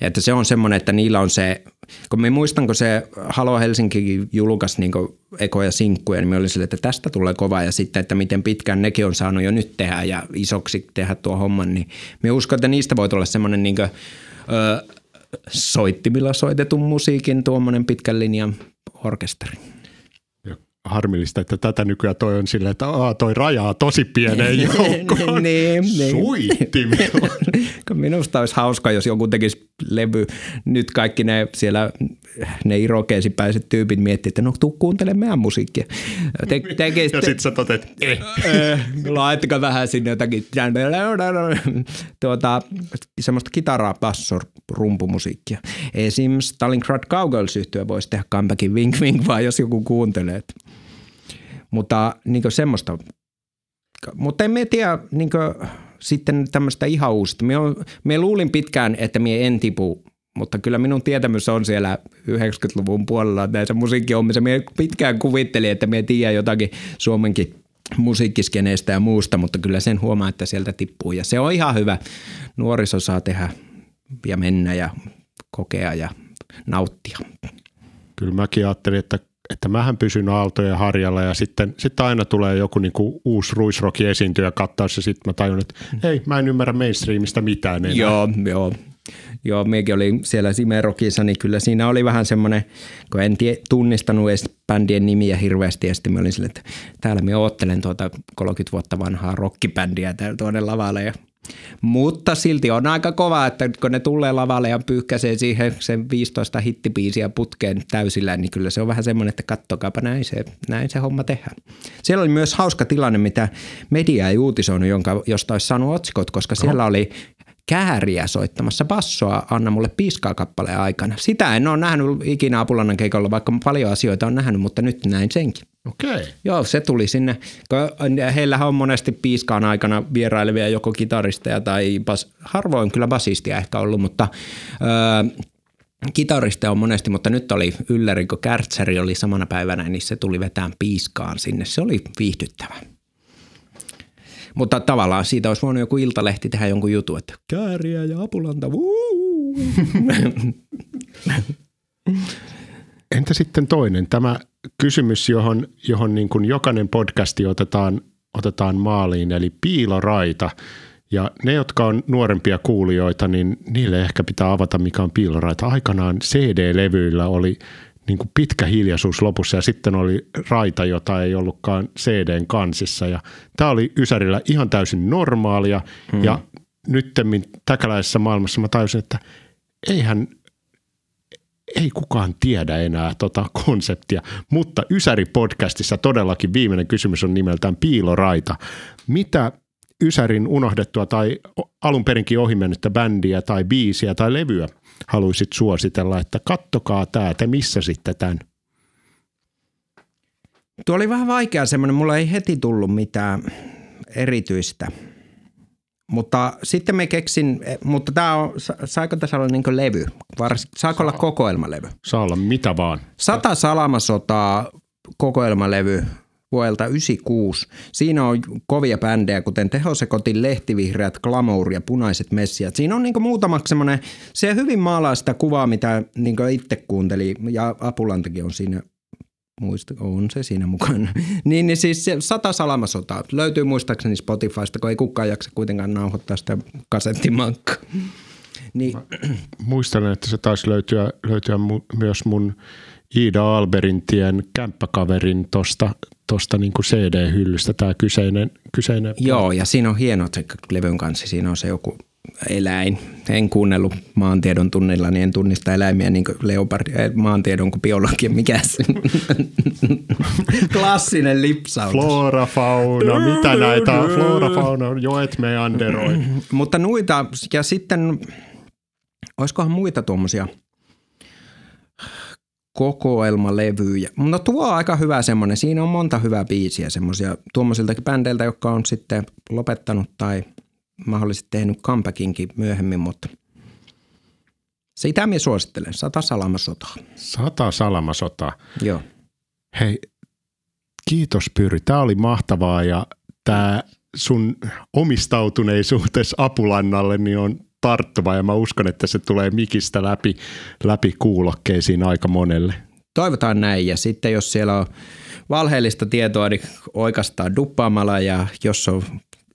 Ja että se on semmoinen, että niillä on se, kun me muistan, kun se Halo Helsinki julkaisi niin ekoja sinkkuja, niin me oli sille, että tästä tulee kova ja sitten, että miten pitkään nekin on saanut jo nyt tehdä ja isoksi tehdä tuo homman, niin me uskon, että niistä voi tulla semmoinen niin kuin, ö, soittimilla soitetun musiikin tuommoinen pitkän linjan orkesteri harmillista, että tätä nykyään toi on silleen, että aa, toi rajaa tosi pieneen *laughs* joukkoon. niin, niin. Suittimilla. *laughs* Minusta olisi hauska, jos joku tekisi levy. Nyt kaikki ne siellä, ne irokeesipäiset tyypit miettii, että no tuu kuuntele meidän musiikkia. Te, tekis, ja sitten sä totet, eh. eh laittakaa vähän sinne jotakin tuota, semmoista kitaraa, basso, rumpumusiikkia. Esim. Stalingrad Cowgirls yhtyö voisi tehdä comebackin Wink Wink, vaan jos joku kuuntelee. Mutta niin semmoista, mutta en tiedä niin sitten tämmöistä ihan uusista. Mie, mie luulin pitkään, että mie en tipu mutta kyllä minun tietämys on siellä 90-luvun puolella näissä musiikkihommissa. Mie pitkään kuvittelin, että mie tiedän jotakin Suomenkin musiikkiskeneistä ja muusta, mutta kyllä sen huomaa, että sieltä tippuu. Ja se on ihan hyvä. Nuoriso saa tehdä ja mennä ja kokea ja nauttia. Kyllä mäkin ajattelin, että että mähän pysyn aaltojen harjalla ja sitten, sitten aina tulee joku niin kuin uusi ruisroki esiintyä kattaa se sitten mä tajun, että hei mä en ymmärrä mainstreamista mitään enää. Joo, joo. Joo, mekin oli siellä Simerokissa, niin kyllä siinä oli vähän semmoinen, kun en tie, tunnistanut edes bändien nimiä hirveästi, ja sitten mä olin silleen, että täällä mä oottelen tuota 30 vuotta vanhaa rockibändiä tuonne lavalle, ja mutta silti on aika kova, että kun ne tulee lavalle ja pyyhkäisee siihen sen 15 hittipiisiä putkeen täysillä, niin kyllä se on vähän semmoinen, että kattokaapa näin se, näin se homma tehdään. Siellä oli myös hauska tilanne, mitä media ei uutisoinut, jonka, josta olisi saanut otsikot, koska siellä oli kääriä soittamassa bassoa Anna mulle piiskaa kappaleen aikana. Sitä en ole nähnyt ikinä Apulannan keikolla, vaikka paljon asioita on nähnyt, mutta nyt näin senkin. Okei. Okay. Joo, se tuli sinne. Heillähän on monesti piiskaan aikana vierailevia joko kitaristeja tai bas, harvoin kyllä basistia ehkä ollut, mutta öö, kitaristeja on monesti, mutta nyt oli ylläri, kun Kärtsäri oli samana päivänä, niin se tuli vetään piiskaan sinne. Se oli viihdyttävä. Mutta tavallaan siitä olisi voinut joku iltalehti tehdä jonkun jutun, että kääriä ja apulanta, Entä sitten toinen, tämä kysymys, johon, johon niin kuin jokainen podcasti otetaan, otetaan maaliin, eli piiloraita. Ja ne, jotka on nuorempia kuulijoita, niin niille ehkä pitää avata, mikä on piiloraita. Aikanaan CD-levyillä oli niin kuin pitkä hiljaisuus lopussa ja sitten oli raita, jota ei ollutkaan CDn kansissa. Ja tämä oli Ysärillä ihan täysin normaalia hmm. ja nyttemmin täkäläisessä maailmassa mä tajusin, että eihän ei kukaan tiedä enää tota konseptia, mutta Ysäri-podcastissa todellakin viimeinen kysymys on nimeltään Piiloraita. Mitä Ysärin unohdettua tai alun perinkin ohimennyttä bändiä tai biisiä tai levyä haluaisit suositella, että kattokaa tämä, te missä sitten tämän? Tuo oli vähän vaikea semmoinen, mulla ei heti tullut mitään erityistä. Mutta sitten me keksin, mutta tämä on, saiko tässä olla niin levy? Vars, saako Saa. olla kokoelmalevy? Saa olla mitä vaan. Sata salamasotaa kokoelmalevy vuodelta 96. Siinä on kovia bändejä, kuten Tehosekotin Lehtivihreät, Glamour ja Punaiset Messiat. Siinä on niin muutamaksi semmoinen, se hyvin maalaa sitä kuvaa, mitä niin itse kuunteli, ja Apulantakin on siinä muista, on se siinä mukana. *laughs* niin, niin siis se sata salamasotaa löytyy muistaakseni Spotifysta, kun ei kukaan jaksa kuitenkaan nauhoittaa sitä kasettimankkaa. Niin. Muistan, että se taisi löytyä, löytyä mu- myös mun Iida Alberintien kämppäkaverin tosta, tosta niin CD-hyllystä tämä kyseinen, kyseinen. Joo, ja siinä on hieno se levyn kanssa. Siinä on se joku eläin. En kuunnellut maantiedon tunnilla, niin en tunnista eläimiä niin kuin leopardi, eh, maantiedon kuin biologia, mikä se *laughs* Klassinen lipsaus. Flora, fauna, mitä näitä on? Flora, fauna, joet meanderoi. Mutta noita, ja sitten, olisikohan muita tuommoisia kokoelmalevyjä. No tuo on aika hyvä semmoinen. Siinä on monta hyvää biisiä semmoisia tuommoisiltakin bändeiltä, jotka on sitten lopettanut tai – mahdollisesti tehnyt comebackinkin myöhemmin, mutta sitä minä suosittelen. Sata salamasotaa. Sata salamasotaa. Joo. Hei, Kiitos Pyry, tämä oli mahtavaa ja tämä sun omistautuneisuutes Apulannalle niin on tarttuva ja mä uskon, että se tulee mikistä läpi, läpi kuulokkeisiin aika monelle. Toivotaan näin. Ja sitten jos siellä on valheellista tietoa, niin oikeastaan duppaamalla. Ja jos on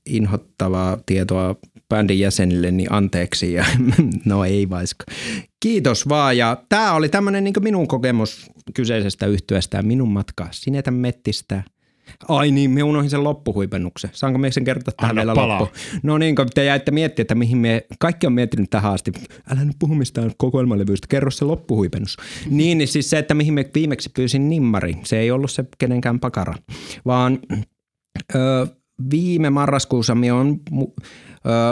inhottavaa tietoa bändin jäsenille, niin anteeksi. Ja *laughs* no ei vaiska. Kiitos vaan. Ja tämä oli tämmöinen niin minun kokemus kyseisestä yhtyöstä ja minun matka Sinetä Mettistä – Ai niin, me unohdin sen loppuhuipennuksen. Saanko me sen kertoa tähän vielä loppu? No niin, kun te jäitte miettiä, että mihin me, kaikki on miettinyt tähän asti. Älä nyt puhu mistään kokoelmalevyistä, kerro se loppuhuipennus. niin, niin siis se, että mihin me viimeksi pyysin nimmari, se ei ollut se kenenkään pakara, vaan ö, viime marraskuussa me on, ö,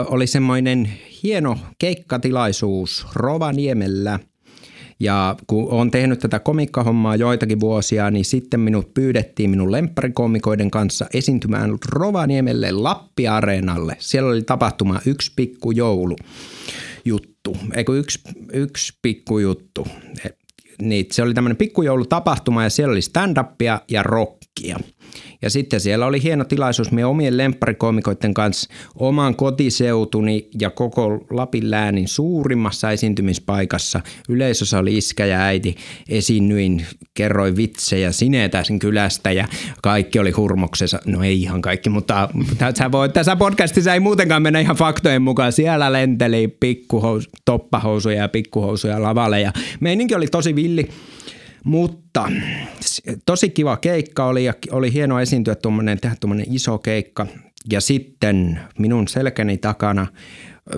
oli semmoinen hieno keikkatilaisuus Rovaniemellä – ja kun olen tehnyt tätä komikkahommaa joitakin vuosia, niin sitten minut pyydettiin minun lempparikomikoiden kanssa esiintymään Rovaniemelle Lappi-areenalle. Siellä oli tapahtuma Yksi pikku joulu juttu, eikö yksi, yksi pikku juttu. Niin, se oli tämmöinen pikkujoulutapahtuma ja siellä oli stand-upia ja rockia. Ja sitten siellä oli hieno tilaisuus meidän omien lempparikomikoiden kanssa oman kotiseutuni ja koko Lapin läänin suurimmassa esiintymispaikassa. Yleisössä oli iskä ja äiti, esiinnyin, kerroin vitsejä Sinetäsin kylästä ja kaikki oli hurmoksessa. No ei ihan kaikki, mutta tässä, voi, tässä podcastissa ei muutenkaan mennä ihan faktojen mukaan. Siellä lenteli pikkuhous, toppahousuja ja pikkuhousuja lavalle ja meininki oli tosi villi. Mutta tosi kiva keikka oli ja oli hieno esiintyä tuommoinen, tehdä tuommoinen iso keikka. Ja sitten minun selkäni takana,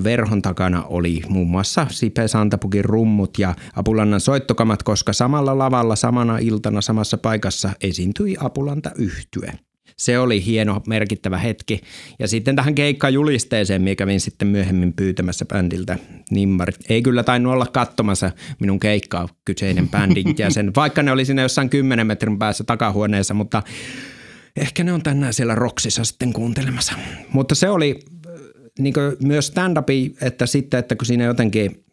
verhon takana oli muun muassa Sipe Santapukin rummut ja Apulannan soittokamat, koska samalla lavalla, samana iltana, samassa paikassa esiintyi Apulanta yhtye se oli hieno, merkittävä hetki. Ja sitten tähän keikkajulisteeseen, mikä kävin sitten myöhemmin pyytämässä bändiltä nimmarit. Ei kyllä tainnut olla katsomassa minun keikkaa kyseinen bändin *laughs* jäsen, vaikka ne oli siinä jossain 10 metrin päässä takahuoneessa, mutta ehkä ne on tänään siellä Roksissa sitten kuuntelemassa. Mutta se oli äh, niin myös stand-upi, että sitten, että kun siinä jotenkin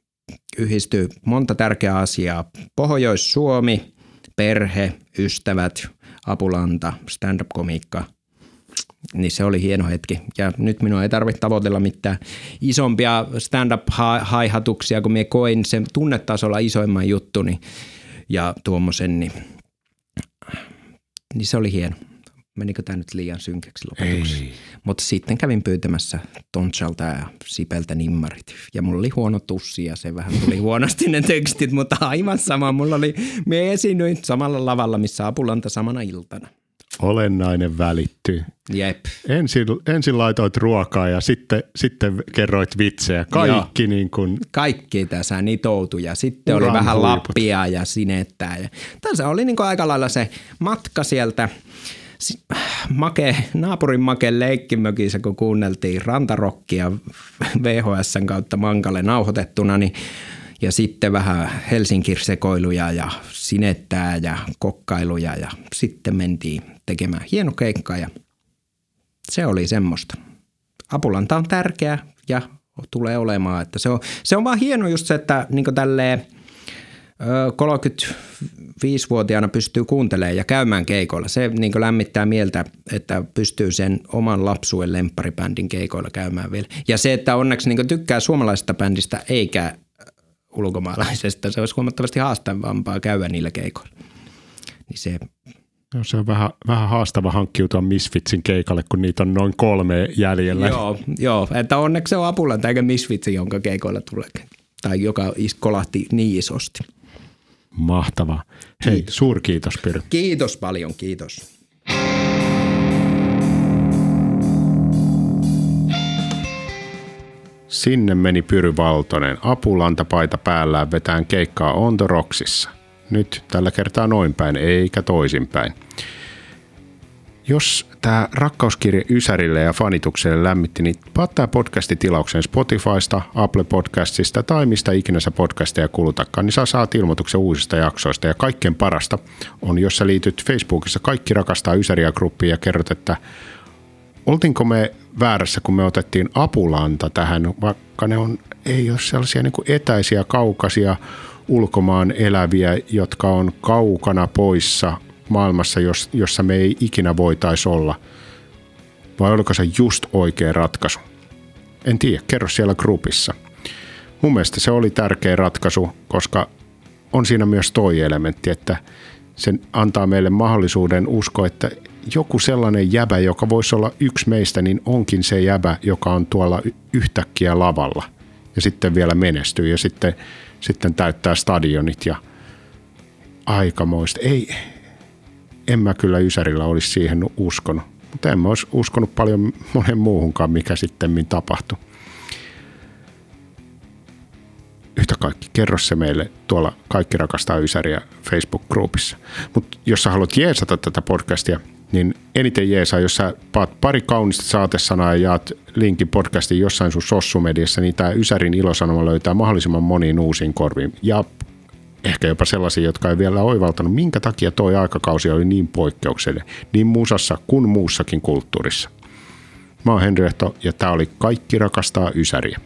yhdistyy monta tärkeää asiaa. Pohjois-Suomi, perhe, ystävät – apulanta, stand-up-komiikka, niin se oli hieno hetki. Ja nyt minun ei tarvitse tavoitella mitään isompia stand-up-haihatuksia, kun minä koin sen tunnetasolla isoimman juttuni ja tuommoisen, niin, niin se oli hieno. Menikö tämä nyt liian synkäksi lopetuksi? Mutta sitten kävin pyytämässä Tonchalta ja Sipeltä nimmarit. Ja mulla oli huono tussi ja se vähän tuli *laughs* huonosti ne tekstit, mutta aivan sama. Mulla oli, me esiinnyin samalla lavalla, missä Apulanta samana iltana. Olennainen välittyy. Jep. Ensin, ensin laitoit ruokaa ja sitten, sitten kerroit vitsejä. Kaikki niin kuin... Kaikki tässä nitoutui ja sitten oli vähän huiput. lappia ja sinettää. Ja tässä oli niin kuin aika lailla se matka sieltä – make, naapurin make leikkimökissä, kun kuunneltiin rantarokkia VHSn kautta mankalle nauhoitettuna, niin ja sitten vähän Helsinki-sekoiluja ja sinettää ja kokkailuja ja sitten mentiin tekemään hieno keikka ja se oli semmoista. Apulanta on tärkeä ja tulee olemaan, että se on, se on vaan hieno just se, että niin tälleen – 35-vuotiaana pystyy kuuntelemaan ja käymään keikoilla. Se niin lämmittää mieltä, että pystyy sen oman lapsuuden lempparibändin keikoilla käymään vielä. Ja se, että onneksi niin tykkää suomalaisesta bändistä eikä ulkomaalaisesta, se olisi huomattavasti haastavampaa käydä niillä keikoilla. Niin se No, se on vähän, vähän haastava hankkiutua Misfitsin keikalle, kun niitä on noin kolme jäljellä. Joo, joo että onneksi se on Apulanta eikä Misfitsi, jonka keikoilla tulee. Tai joka kolahti niin isosti. Mahtava. Hei, kiitos. suurkiitos Pyry. Kiitos paljon, kiitos. Sinne meni Pyry Valtonen apulantapaita päällään vetään keikkaa On The Rocksissa. Nyt tällä kertaa noin päin, eikä toisinpäin. Jos tämä rakkauskirje Ysärille ja fanitukselle lämmitti, niin paattaa podcasti tilauksen Spotifysta, Apple Podcastista tai mistä ikinä sä podcasteja kulutakaan, niin saa saat ilmoituksen uusista jaksoista. Ja kaikkein parasta on, jos sä liityt Facebookissa Kaikki rakastaa Ysäriä gruppiin ja kerrot, että oltiinko me väärässä, kun me otettiin apulanta tähän, vaikka ne on, ei ole sellaisia niin etäisiä, kaukaisia ulkomaan eläviä, jotka on kaukana poissa maailmassa, jossa me ei ikinä voitaisi olla? Vai oliko se just oikea ratkaisu? En tiedä, kerro siellä grupissa. Mun mielestä se oli tärkeä ratkaisu, koska on siinä myös toi elementti, että se antaa meille mahdollisuuden uskoa, että joku sellainen jäbä, joka voisi olla yksi meistä, niin onkin se jäbä, joka on tuolla yhtäkkiä lavalla ja sitten vielä menestyy ja sitten, sitten täyttää stadionit ja aikamoista. Ei, en mä kyllä Ysärillä olisi siihen uskonut, mutta en mä olisi uskonut paljon monen muuhunkaan, mikä sitten tapahtui yhtä kaikki, kerro se meille tuolla Kaikki rakastaa Ysäriä Facebook-groupissa. Mutta jos sä haluat jeesata tätä podcastia, niin eniten jeesaa, jos sä paat pari kaunista saatesanaa ja jaat linkin podcastiin jossain sun sossumediassa, niin tämä Ysärin ilosanoma löytää mahdollisimman moniin uusiin korviin. Ja ehkä jopa sellaisia, jotka ei vielä oivaltanut, minkä takia toi aikakausi oli niin poikkeuksellinen, niin musassa kuin muussakin kulttuurissa. Mä oon Henri Ehto, ja tämä oli Kaikki rakastaa Ysäriä.